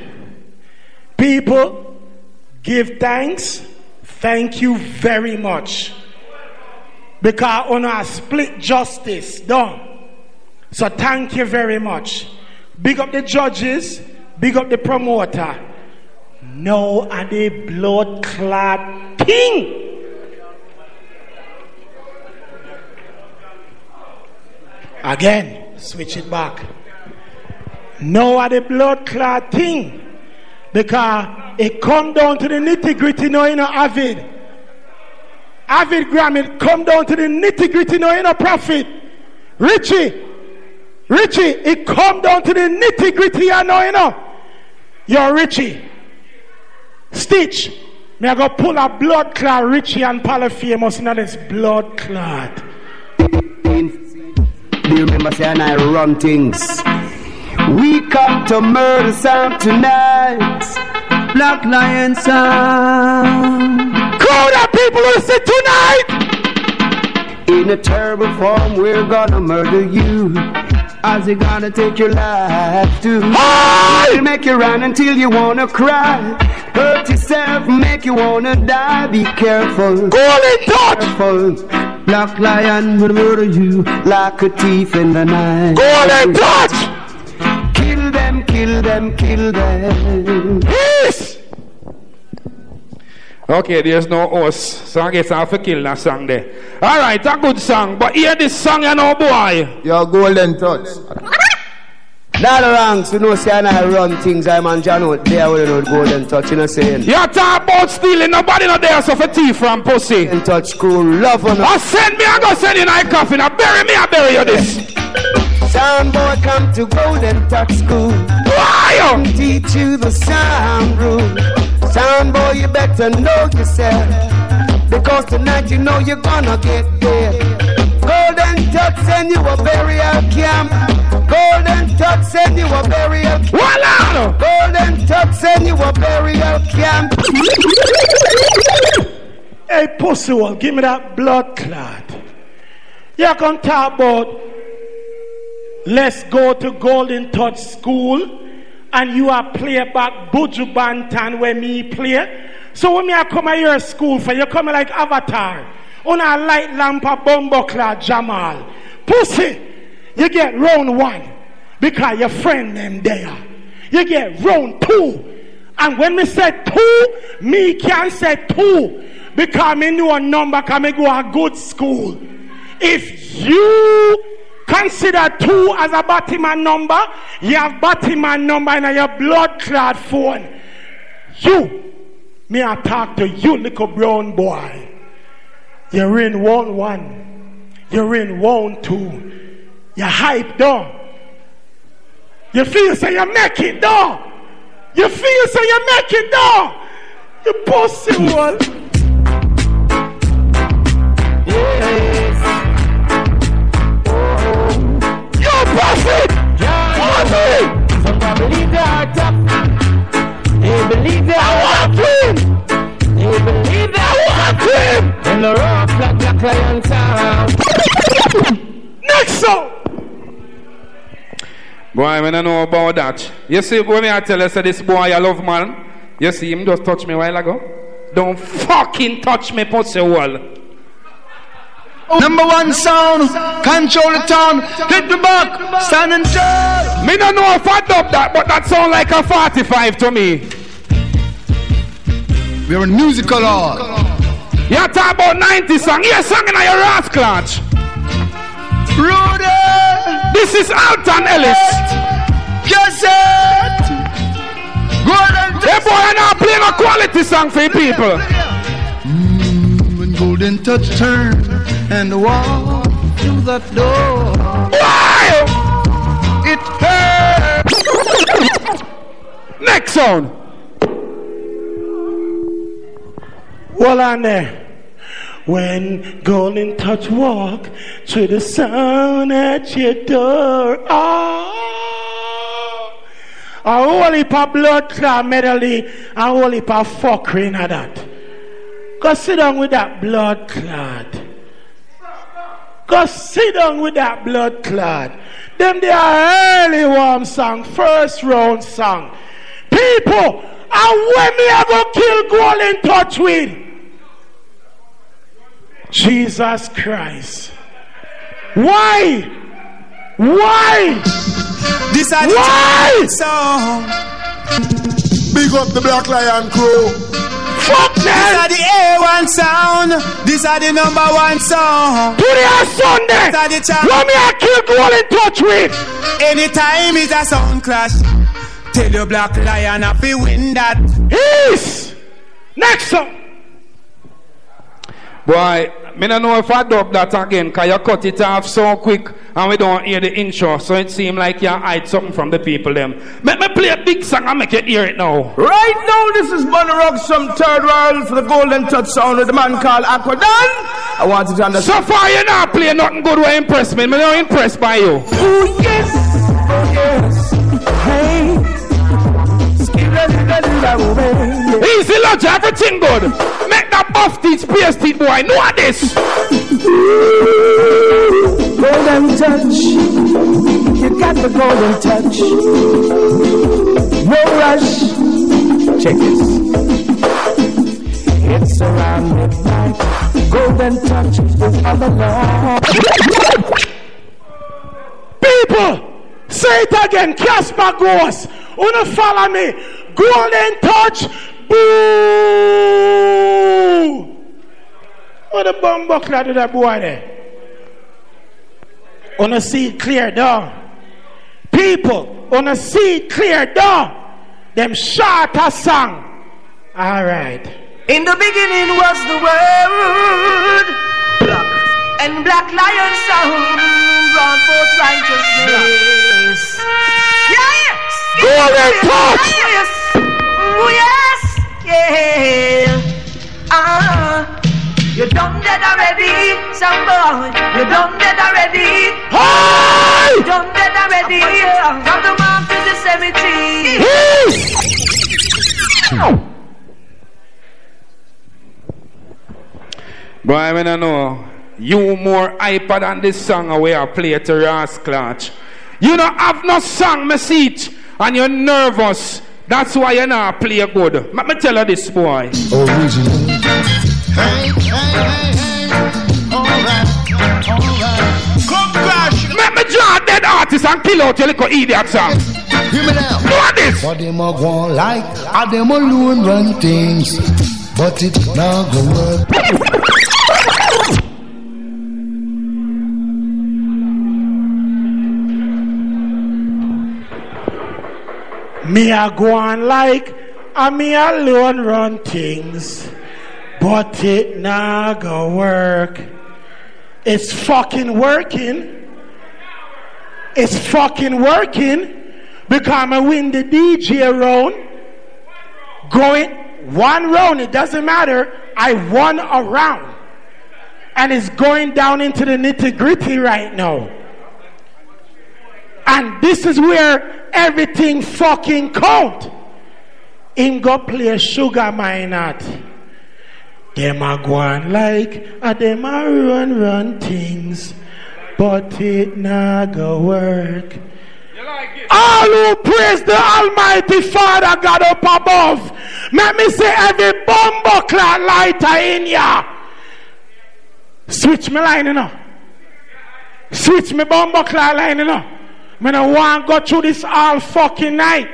People, give thanks. Thank you very much. Because on our split justice done. So thank you very much. Big up the judges, big up the promoter. No are the blood clad king. Again, switch it back. No the blood clot thing. Because it come down to the nitty gritty, no, know, avid. Avid Graham, it come down to the nitty gritty, no, know, prophet. Richie, Richie, it come down to the nitty gritty, you know, you know. You're Richie. Stitch, may I go pull a blood clot, Richie and Polyphemus, now this blood clot. Do you remember saying I run things? We come to murder sound tonight. Black Lion sound. Call of people who listen tonight. In a terrible form, we're gonna murder you. As we gonna take your life too. We'll make you run until you wanna cry. Hurt yourself, make you wanna die. Be careful. Call in touch. Careful. Black lion will murder you like a thief in the night. Go and touch. Kill them, kill them, kill them. Peace. Okay, there's no us, so I guess I have to kill that song there. All right, a good song, but hear this song, you know, boy. Your golden touch. Dollar ranks, you know, say I run things, I'm on John out there with no golden touch, you know, saying. You talk about stealing, nobody not there, so for tea from pussy. And touch cool, love on I oh, send me, I go send you in my coffin, I bury me, I bury you this. Sound boy, come to Golden Touch School. Why? Teach you the sound rule. Sound boy, you better know yourself. Because tonight you know you're gonna get there. Golden Touch send you a burial camp. Golden Touch send you a burial. Voila! Golden Touch send you a burial camp. Hey, pussy wall, give me that blood clot. You can talk about let's go to Golden Touch School and you are play back Buju Banton where me play. So when me I come here school for you come like Avatar on a light lamp a bumbo clad Jamal. Pussy, you get round one because your friend them there. You get round two. And when me say two, me can say two because me know a number can me go a good school. If you consider two as a Batman number, you have Batman number in your blood clot phone. You, me I talk to you, little brown boy. You're in one one. You're in one two. You're hyped down. You feel so you make it down. You feel so you make it down. You pussy one. You prophet. Prophet. Some people believe they are tough. They believe they are walking. They believe they are walking. In the rock like black lion sound. Next song. Boy, I don't know about that. You see, when I tell you, say this boy I love man, you see him just touch me a while ago. Don't fucking touch me, pussy wall. Number one sound, control the town, hit the back, stand and tall. Me don't know if I dub that, but that sound like a 45 to me. We're a musical hall. You talk about 90 song, yeah, song in your ass clutch. Rudy! This is Alton Ellis. Yes, it! Golden Hey boy, I now playing a quality song for you people. Mm, when Golden Touch turn and walk through the door. Wow! It hurt. Next sound. Hold on there. When golden touch walk to the sound at your door. Oh, a whole heap blood clot medley, a whole heap of fuckery in that. Go sit down with that blood clot. Go sit down with that blood clot. Them they are early warm song, first round song. People, and when me go kill golden touch with? Jesus Christ. Why? Why? This are the Why? song. Big up the Black Lion crew. Fuck This are the A1 sound. This are the number one song. Today on Sunday. This are the champ. What me I kill golden touch with? Anytime is a sound clash. Tell your black lion if he win that. Peace. Next song. Boy, me don't know if I dub that again, cause you cut it off so quick and we don't hear the intro, so it seems like you hide something from the people them. Make me play a big song and make you hear it now. Right now, this is Bunny Rugs, some third world for the Golden Touch sound with the man called Aquadon. I want you to understand. So far you're not play nothing good will impress me. Me not impressed by you. Oh yes, oh yes, hey. Easy lunch, everything good. Make that buff teeth, pierce teeth boy. Know what this. Golden touch, you got the golden touch. No rush, check this. It's around midnight. Golden touch with other love. People, say it again. Casper Ghost. Wanna follow me? Golden touch. Boo! What the bum buckler to that boy there? Wanna see it clear down. People, wanna see it clear down. Them shorter song. All right. In the beginning was the word, black and black lion sound brought forth righteousness. Yeah, yes. Golden touch. Yes. Oh, yes. Yeah. Ah. You done that already, some boy. You done that already. Hey! You done that already. From the mount to the cemetery. Boy, I mean, I know you more hyper than this song away I play to Ras Clutch. You don't have no song, me see it, and you're nervous. That's why you not play good. Let me tell you this, boy. Original. Hey, hey, hey, hey. Alright, alright. Come crash. Let me draw dead artist and kill out your little idiot song. Hear me now. What this? What them a go like? Are them alone run things? But it not go work. Me a go on like a me alone run things, but it not go work. It's fucking working. It's fucking working because I win the DJ round. Going one round, it doesn't matter. I won a round. And it's going down into the nitty gritty right now. And this is where everything fucking count. Him go play sugar mine at. Them a go on like a them a run run things, but it not go work. All who praise the Almighty Father God up above. Let me say every bumbo clock lighter in ya. Switch me line, you know. Switch me bumbo clock line, you know. Me I want to go through this all fucking night.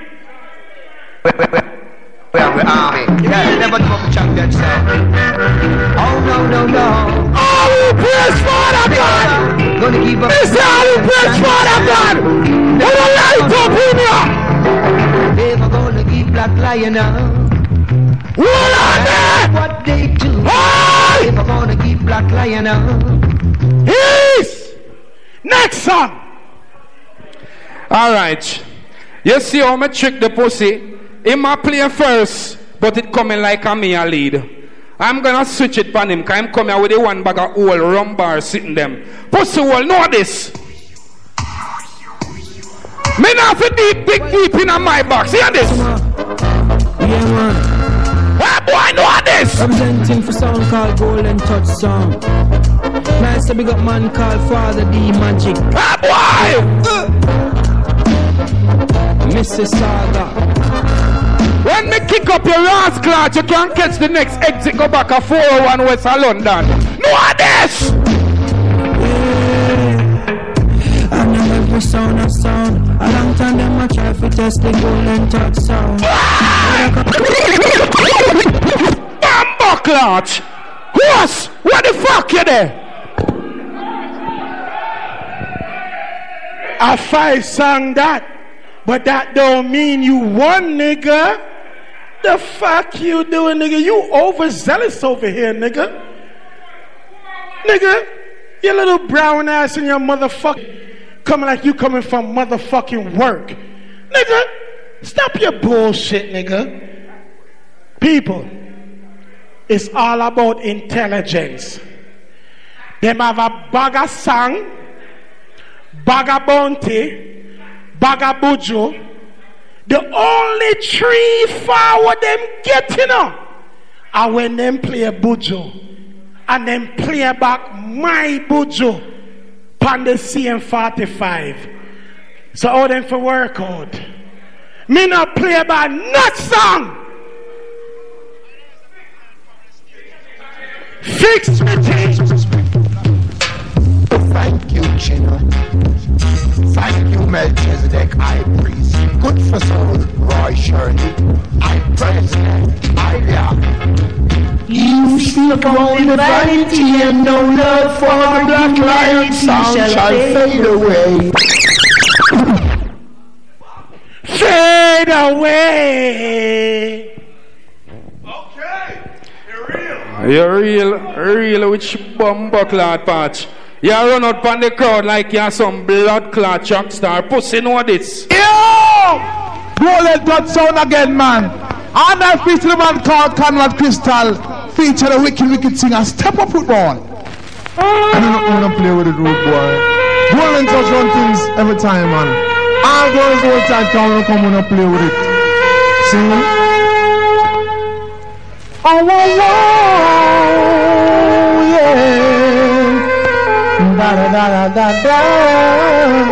We are the army. Yeah, never give up the champion side. Oh no no no. All who praise Father God. Gonna keep up. Me say all who praise Father God. Who the light up in ya? Never gonna keep black lion out. Hold on there. What they do. Hey! Never gonna keep black lion out. Peace. Next song. All right. You see how me trick the pussy? Him a play first, but it coming like a me a lead. I'm gonna switch it on him, cause I'm coming out with the one bag of old rum bar sitting them. Pussy will know this. Me not fi deep, big deep in my box. Hear this? Yeah, man. Hey, boy, know this. Representing for song called Golden Touch Song. Nice to big up man called Father D Magic. Hey, boy. Mrs. Saga. When me kick up your ass clot, you can't catch the next exit, go back a 401 West of London. Know this? I know every sound of sound. A long time them a try to test the golden touch sound. Bambo clot. Horse, where the fuck you there? I five song that, but that don't mean you won, nigga. The fuck you doing, nigga? You overzealous over here, nigga. Nigga, your little brown ass and your motherfucker coming like you coming from motherfucking work. Nigga, stop your bullshit, nigga. People, it's all about intelligence. Them have a bag of song, bag of bounty, bag of buju. The only tree forward them getting up are when them play a buju and then play back my buju pan the CM45. So all them for work out. Me not play by not song. Fix me. Thank you, Chino. Thank you, Melchizedek, High Priest. Good for soul, Roy Shirley. I President, Ilya. You still only vanity and no love for the black lion Sound shall fade away. Fade away. Okay, you're real, You're real real with bumbo clot patch. You run out on the crowd like you're some blood clot chuck star. Pussy know this. Yo! Golden Touch Sound again, man. And I feature the man called Conrad Crystal. Feature the wicked, wicked singer. Step up football. I don't how to play with it, rude boy. Golden Touch run things every time, man. All girls all the time come come and play with it. See? Oh, oh, oh, yeah. Da da da da da da.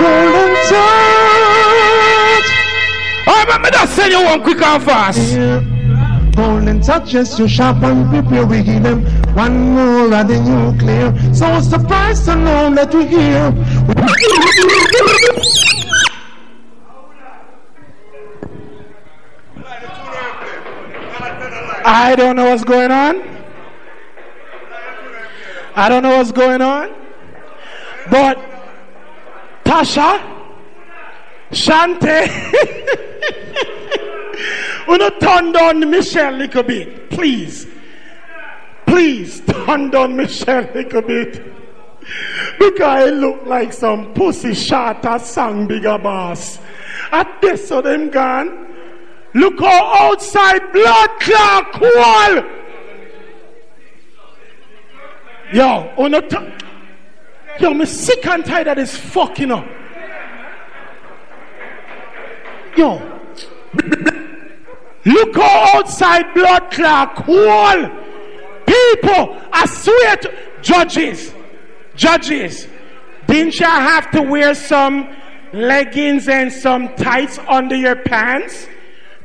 Golden touch. Oh, remember that send you one quick and fast. Golden touches you sharp and prepare we give them one more of the nuclear. So surprised to know that we here. I don't know what's going on. I don't know what's going on. But Tasha, Shante, wanna turn down Michelle a little bit, please. Please turn down Michelle a little bit. Because it look like some pussy shot song bigger boss. At this of them gone. Look how outside blood clot cool. Yo, oh, on the t- Yo, me sick and tired of this fucking up. Yo. Look how outside blood clot cool. People, I swear to judges, judges, didn't you have to wear some leggings and some tights under your pants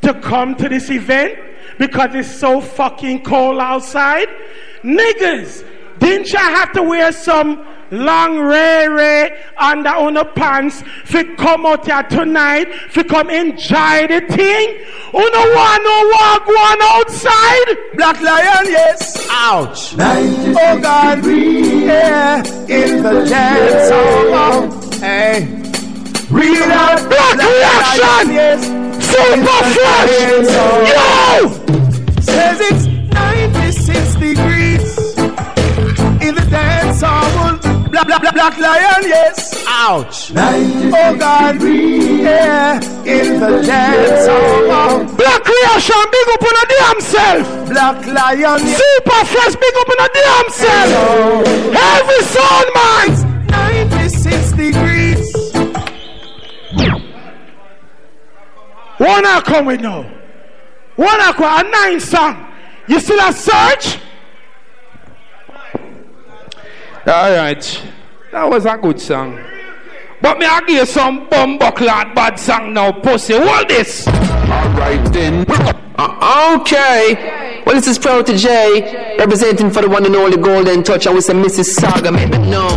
to come to this event because it's so fucking cold outside? Niggas, didn't you have to wear some long ray ray under on the pants for come out here tonight for come enjoy the thing? Uno want no walk one outside? Black Lion, yes. Ouch. Oh God, yeah, in the dance hall. Hey, read out Black reaction. yes. Super fresh. Yo! Says it's 96 degrees in the dance hall. Black, black, black, Black Lion, yes. Ouch. Oh God, yeah, in the dance hall. Black creation, big up on a damn self. Black Lion. Super fresh, big up on a damn self. Every sound man. Come with now. One I come, a nine song. You still a search? All right. That was a good song. But me I give you some bumbleclad bad song now, pussy. Hold this. Alright then. Uh, okay. Well, this is J, representing for the one and only Golden Touch, I we say Mrs. Saga, make me know.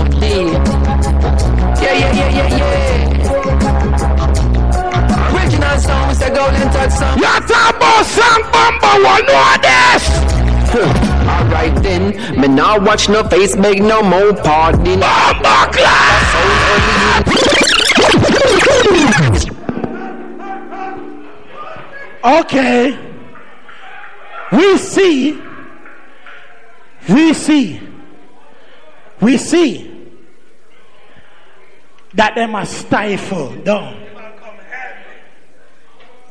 Yeah, yeah, yeah, yeah, yeah. Say Golden Touch song. You talk about song bumble, one know this. Alright then, me now watch no face, make no more party. Okay. We see, we see, we see that them are stifled down.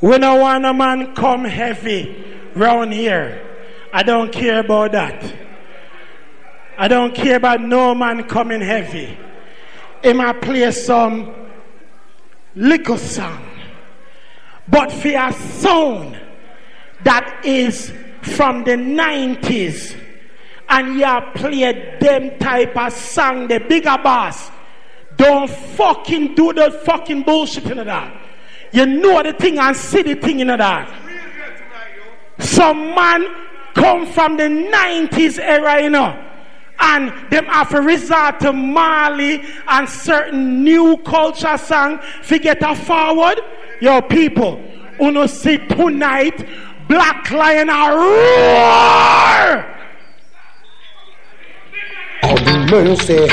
We don't want a man come heavy round here. I don't care about that. I don't care about no man coming heavy. He might play some little song. But for a sound that is from the 90s and you play them type of song, the bigger bass. don't fucking do the fucking bullshit in that. You know the thing and see the thing in that. Some man come from the 90s era, you know. And them have to resort to Mali and certain new culture song to get a forward. Yo, people, uno see tonight, Black Lion a roar! Oh, mercy.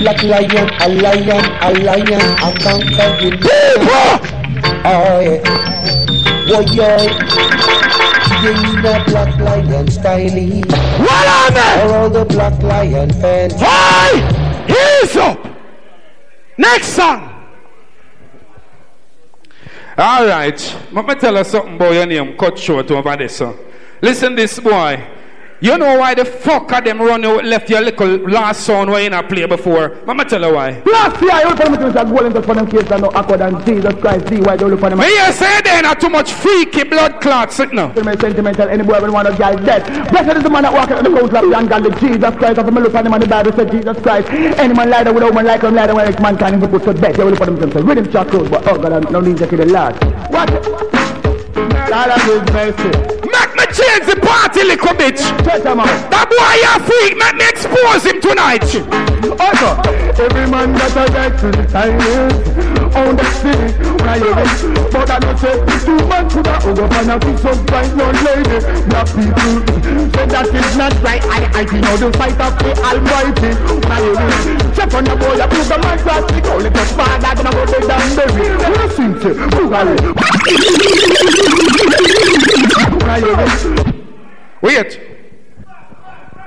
Black lion, a lion, a lion, a conquering Oh, yeah. Boy, yeah. You a black lion style. What on there? For all the black lion fans. Hey! He's up! Next song. All right. Let me tell you something about your name. Cut short over this. Son. Listen, this boy. You know why the fuck are them run you left your little last song where you not play before? Me tell you why. Last year, you told me to say golden touch for them kids that no awkward and Jesus Christ, see why they look for them. Me you say they not too much freaky blood clots, sit now. Sentimental, any boy will want to get dead. Blessed is the man that walk in the coast of the ungodly Jesus Christ. Of the look on him and the Bible said Jesus Christ. Any man lie down with a woman like him, lie down where mankind he put to bed. They will look for themselves. Him shot close, but oh God, I no need to kill the last. What? God have his mercy. Make me change the party little bit. That boy a freak, make me expose him tonight. Also, every man that I get to the time on the city, I hear but I don't say, two oh, man could have over and I fix up right young lady. Black people, so that is not right. I, I know the fight of the Almighty. I hear check on the boy, I put the man class, the call it a father, gonna go to the baby. When I sing to, Wait.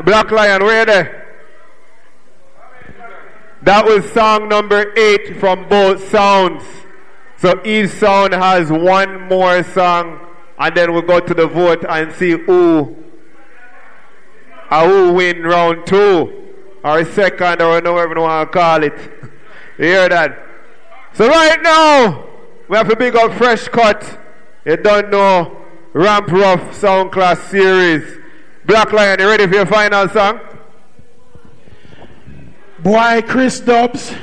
Black Lion, where there? That was song number eight from both sounds. So each sound has one more song, and then we'll go to the vote and see who, uh, who win round two, or second, or whatever you want to call it. You hear that? So right now, we have a big up fresh cut. You don't know Ramp Ruff Sound Class Series. Black Lion, you ready for your final song? Boy, Chris Dubs.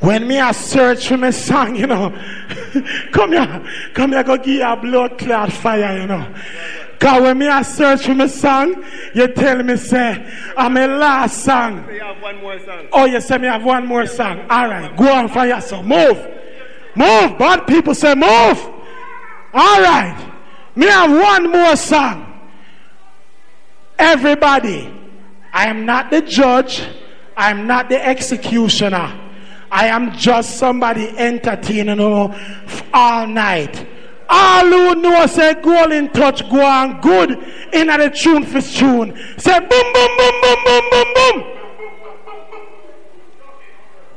When me a search for my song, you know, come here, come here, go give a blood clot fire, you know. Cause when me a search for my song, you tell me say, I'm my last song. So you have one more song. Oh, you say me have one more song. All right, go on for yourself. Move, move. Bad people say move. All right, me have one more song. Everybody, I am not the judge. I am not the executioner. I am just somebody entertaining you all night. All who know say goal in touch, go on good in the tune for tune. Say boom, boom, boom, boom, boom, boom, boom.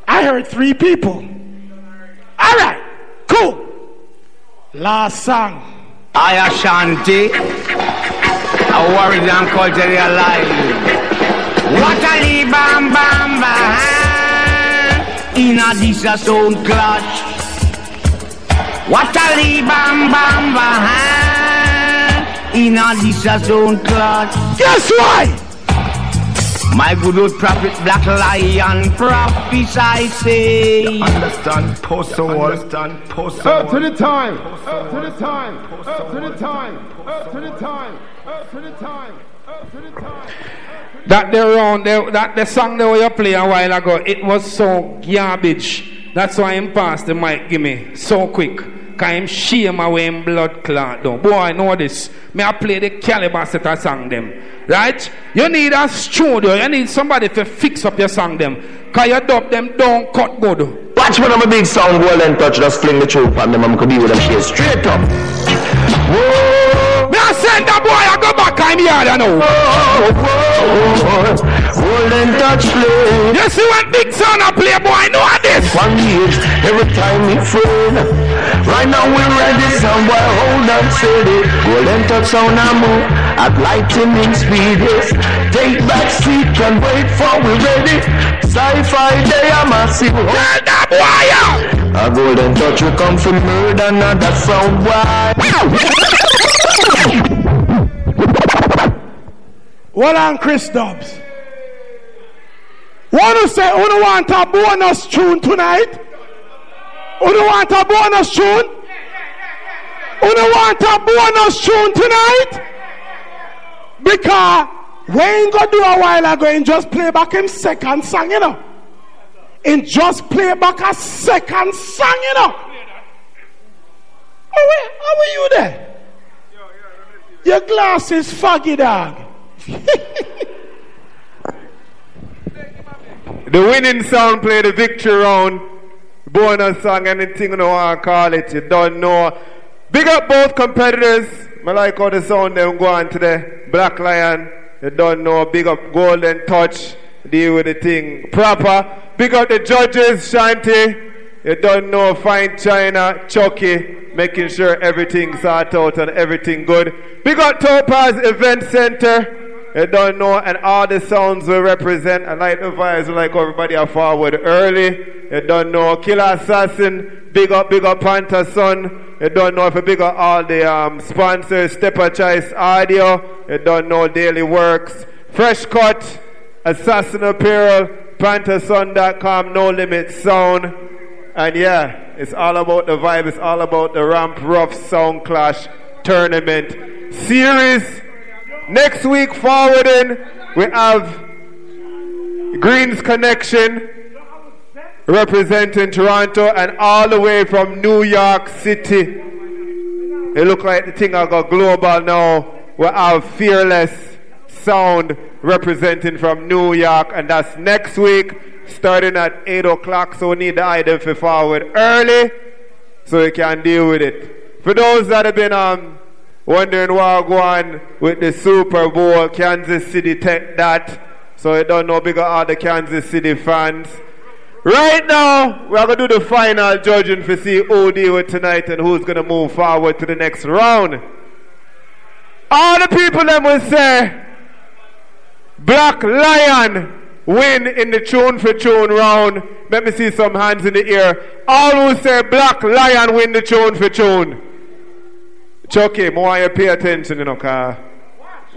I heard three people. All right, cool. Last song. I Ashanti. I worry them culture alive. What a lee bam bam bam. In a this a sound clash. What a lee bam bam bam. In a this a sound clash. Guess why? My good old prophet Black Lion prophesy say Understand, post the wall. Understand, post the Up to the time. Up to the time. Up to the time. Up to the time. Up to the time. Up to the time. That the round, the, that the song that you play a while ago, it was so garbage. That's why him pass the mic give me so quick. Cause him shame away him blood clot down. Boy, I know this. May I play the caliber set of song them. Right? You need a studio. You need somebody to fix up your song them. Cause you dub them don't cut good. Watch when I'm a big sound and touch, just fling the truth on them, I'm gonna be with them straight up. I send that boy, I go back I'm here, I know. Oh, oh, oh, Golden touch play. Yes, you see when big sound I play, boy, I know this. One years, every time we friend. Right now we're ready, somewhere hold on steady. Golden touch sound I move at lightning speed. Yes. Take back seat, can wait for we ready. Sci-fi day, I'm a see. Hold that wire. A golden touch will come from murder, not that sound Well on Chris Dobbs. Want to say who don't want a bonus tune tonight? Who don't want a bonus tune? Who don't want a bonus tune tonight? Because we ain't gonna do a while ago and just play back him second song, you know. And just play back a second song, you know. How were you there? Your glass is foggy, dog. The winning song play the victory round. Bonus song, anything you know to call it, you don't know. Big up both competitors. I like how the sound them go on today. Black Lion, you don't know. Big up Golden Touch, deal with the thing proper. Big up the judges, Shanti. You don't know. Fine China, Chucky, making sure everything's sort out and everything good. Big up Topaz Event Center. You don't know, and all the sounds we represent. I like the vibes, like everybody are forward early. You don't know, Killer Assassin, big up, big up Panther Son. You don't know if you big up all the um, sponsors, Step A Choice Audio. You don't know, Daily Works, Fresh Cut, Assassin Apparel, PantherSon.com, No Limit Sound. And yeah, it's all about the vibe, it's all about the Ramp Ruff Sound Clash Tournament Series. Next week, forwarding, we have Greens Connection representing Toronto and all the way from New York City. It look like the thing I got global now. We have Fearless Sound representing from New York, and that's next week, starting at 8 o'clock. So we need the item for forward early so we can deal with it. For those that have been um, wondering what go on with the Super Bowl, Kansas City take that. So you don't know bigger all the Kansas City fans. Right now, we are going to do the final judging to see who deal with tonight and who's going to move forward to the next round. All the people that will say Black Lion win in the tune for tune round. Let me see some hands in the air. All who say Black Lion win the tune for tune. Chucky, more you pay attention, you know, cause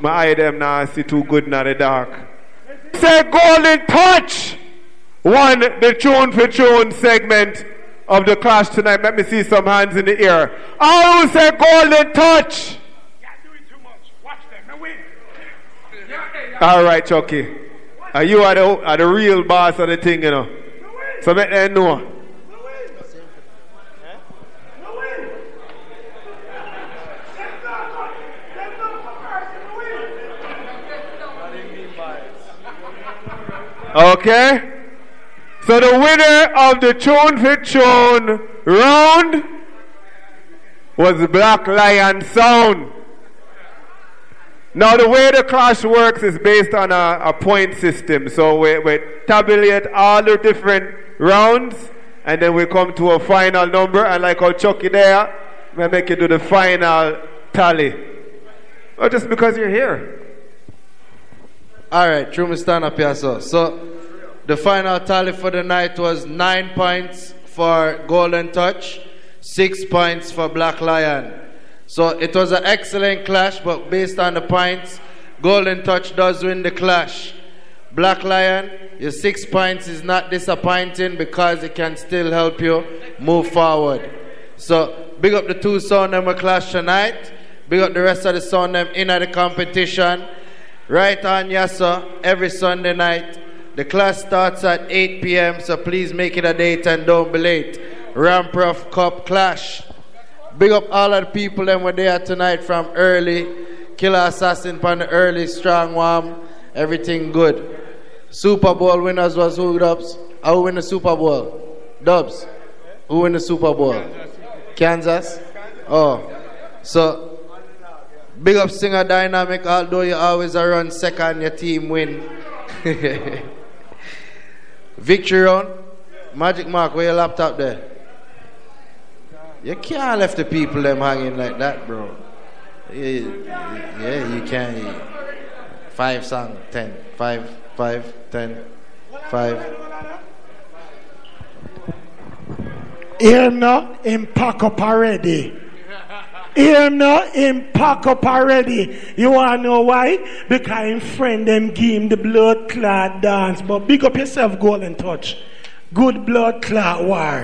my eye them now see too good now the dark. Say Golden Touch won the tune for tune segment of the clash tonight. Let me see some hands in the air. All who say Golden Touch. All right, Chucky. Are you are the, are the real boss of the thing, you know? So let them know. Okay? So the winner of the Tune for Tune round was Black Lion Sound. Now the way the clash works is based on a, a point system. So we, we tabulate all the different rounds, and then we come to a final number. And like how Chucky there, we make you do the final tally. Or just because you're here. All right, Truman, stand up. So, the final tally for the night was nine points for Golden Touch, six points for Black Lion. So, it was an excellent clash, but based on the points, Golden Touch does win the clash. Black Lion, your six points is not disappointing because it can still help you move forward. So, big up the two sound them we clash tonight. Big up the rest of the sound them in the competition. Right on, yes, sir. Every Sunday night. The class starts at 8 p.m., so please make it a date and don't be late. Ramp Ruff Cup Clash. Big up all the people that were there tonight from early. Killer Assassin from the early, strong warm. Everything good. Super Bowl winners was who, Dubs? Who win the Super Bowl? Dubs. Who win the Super Bowl? Kansas? Oh. So Big up Singer Dynamic, although you always are run second, your team win. Victory round. Magic Mark, where your laptop there? You can't left the people them hanging like that, bro. Yeah, yeah you can't. Five song, ten. Five, five, ten, five. Now, him pack up already. Now, him pack up already. You wanna know why? Because him friend them give him the blood clot dance. But big up yourself, golden touch. Good blood clot war.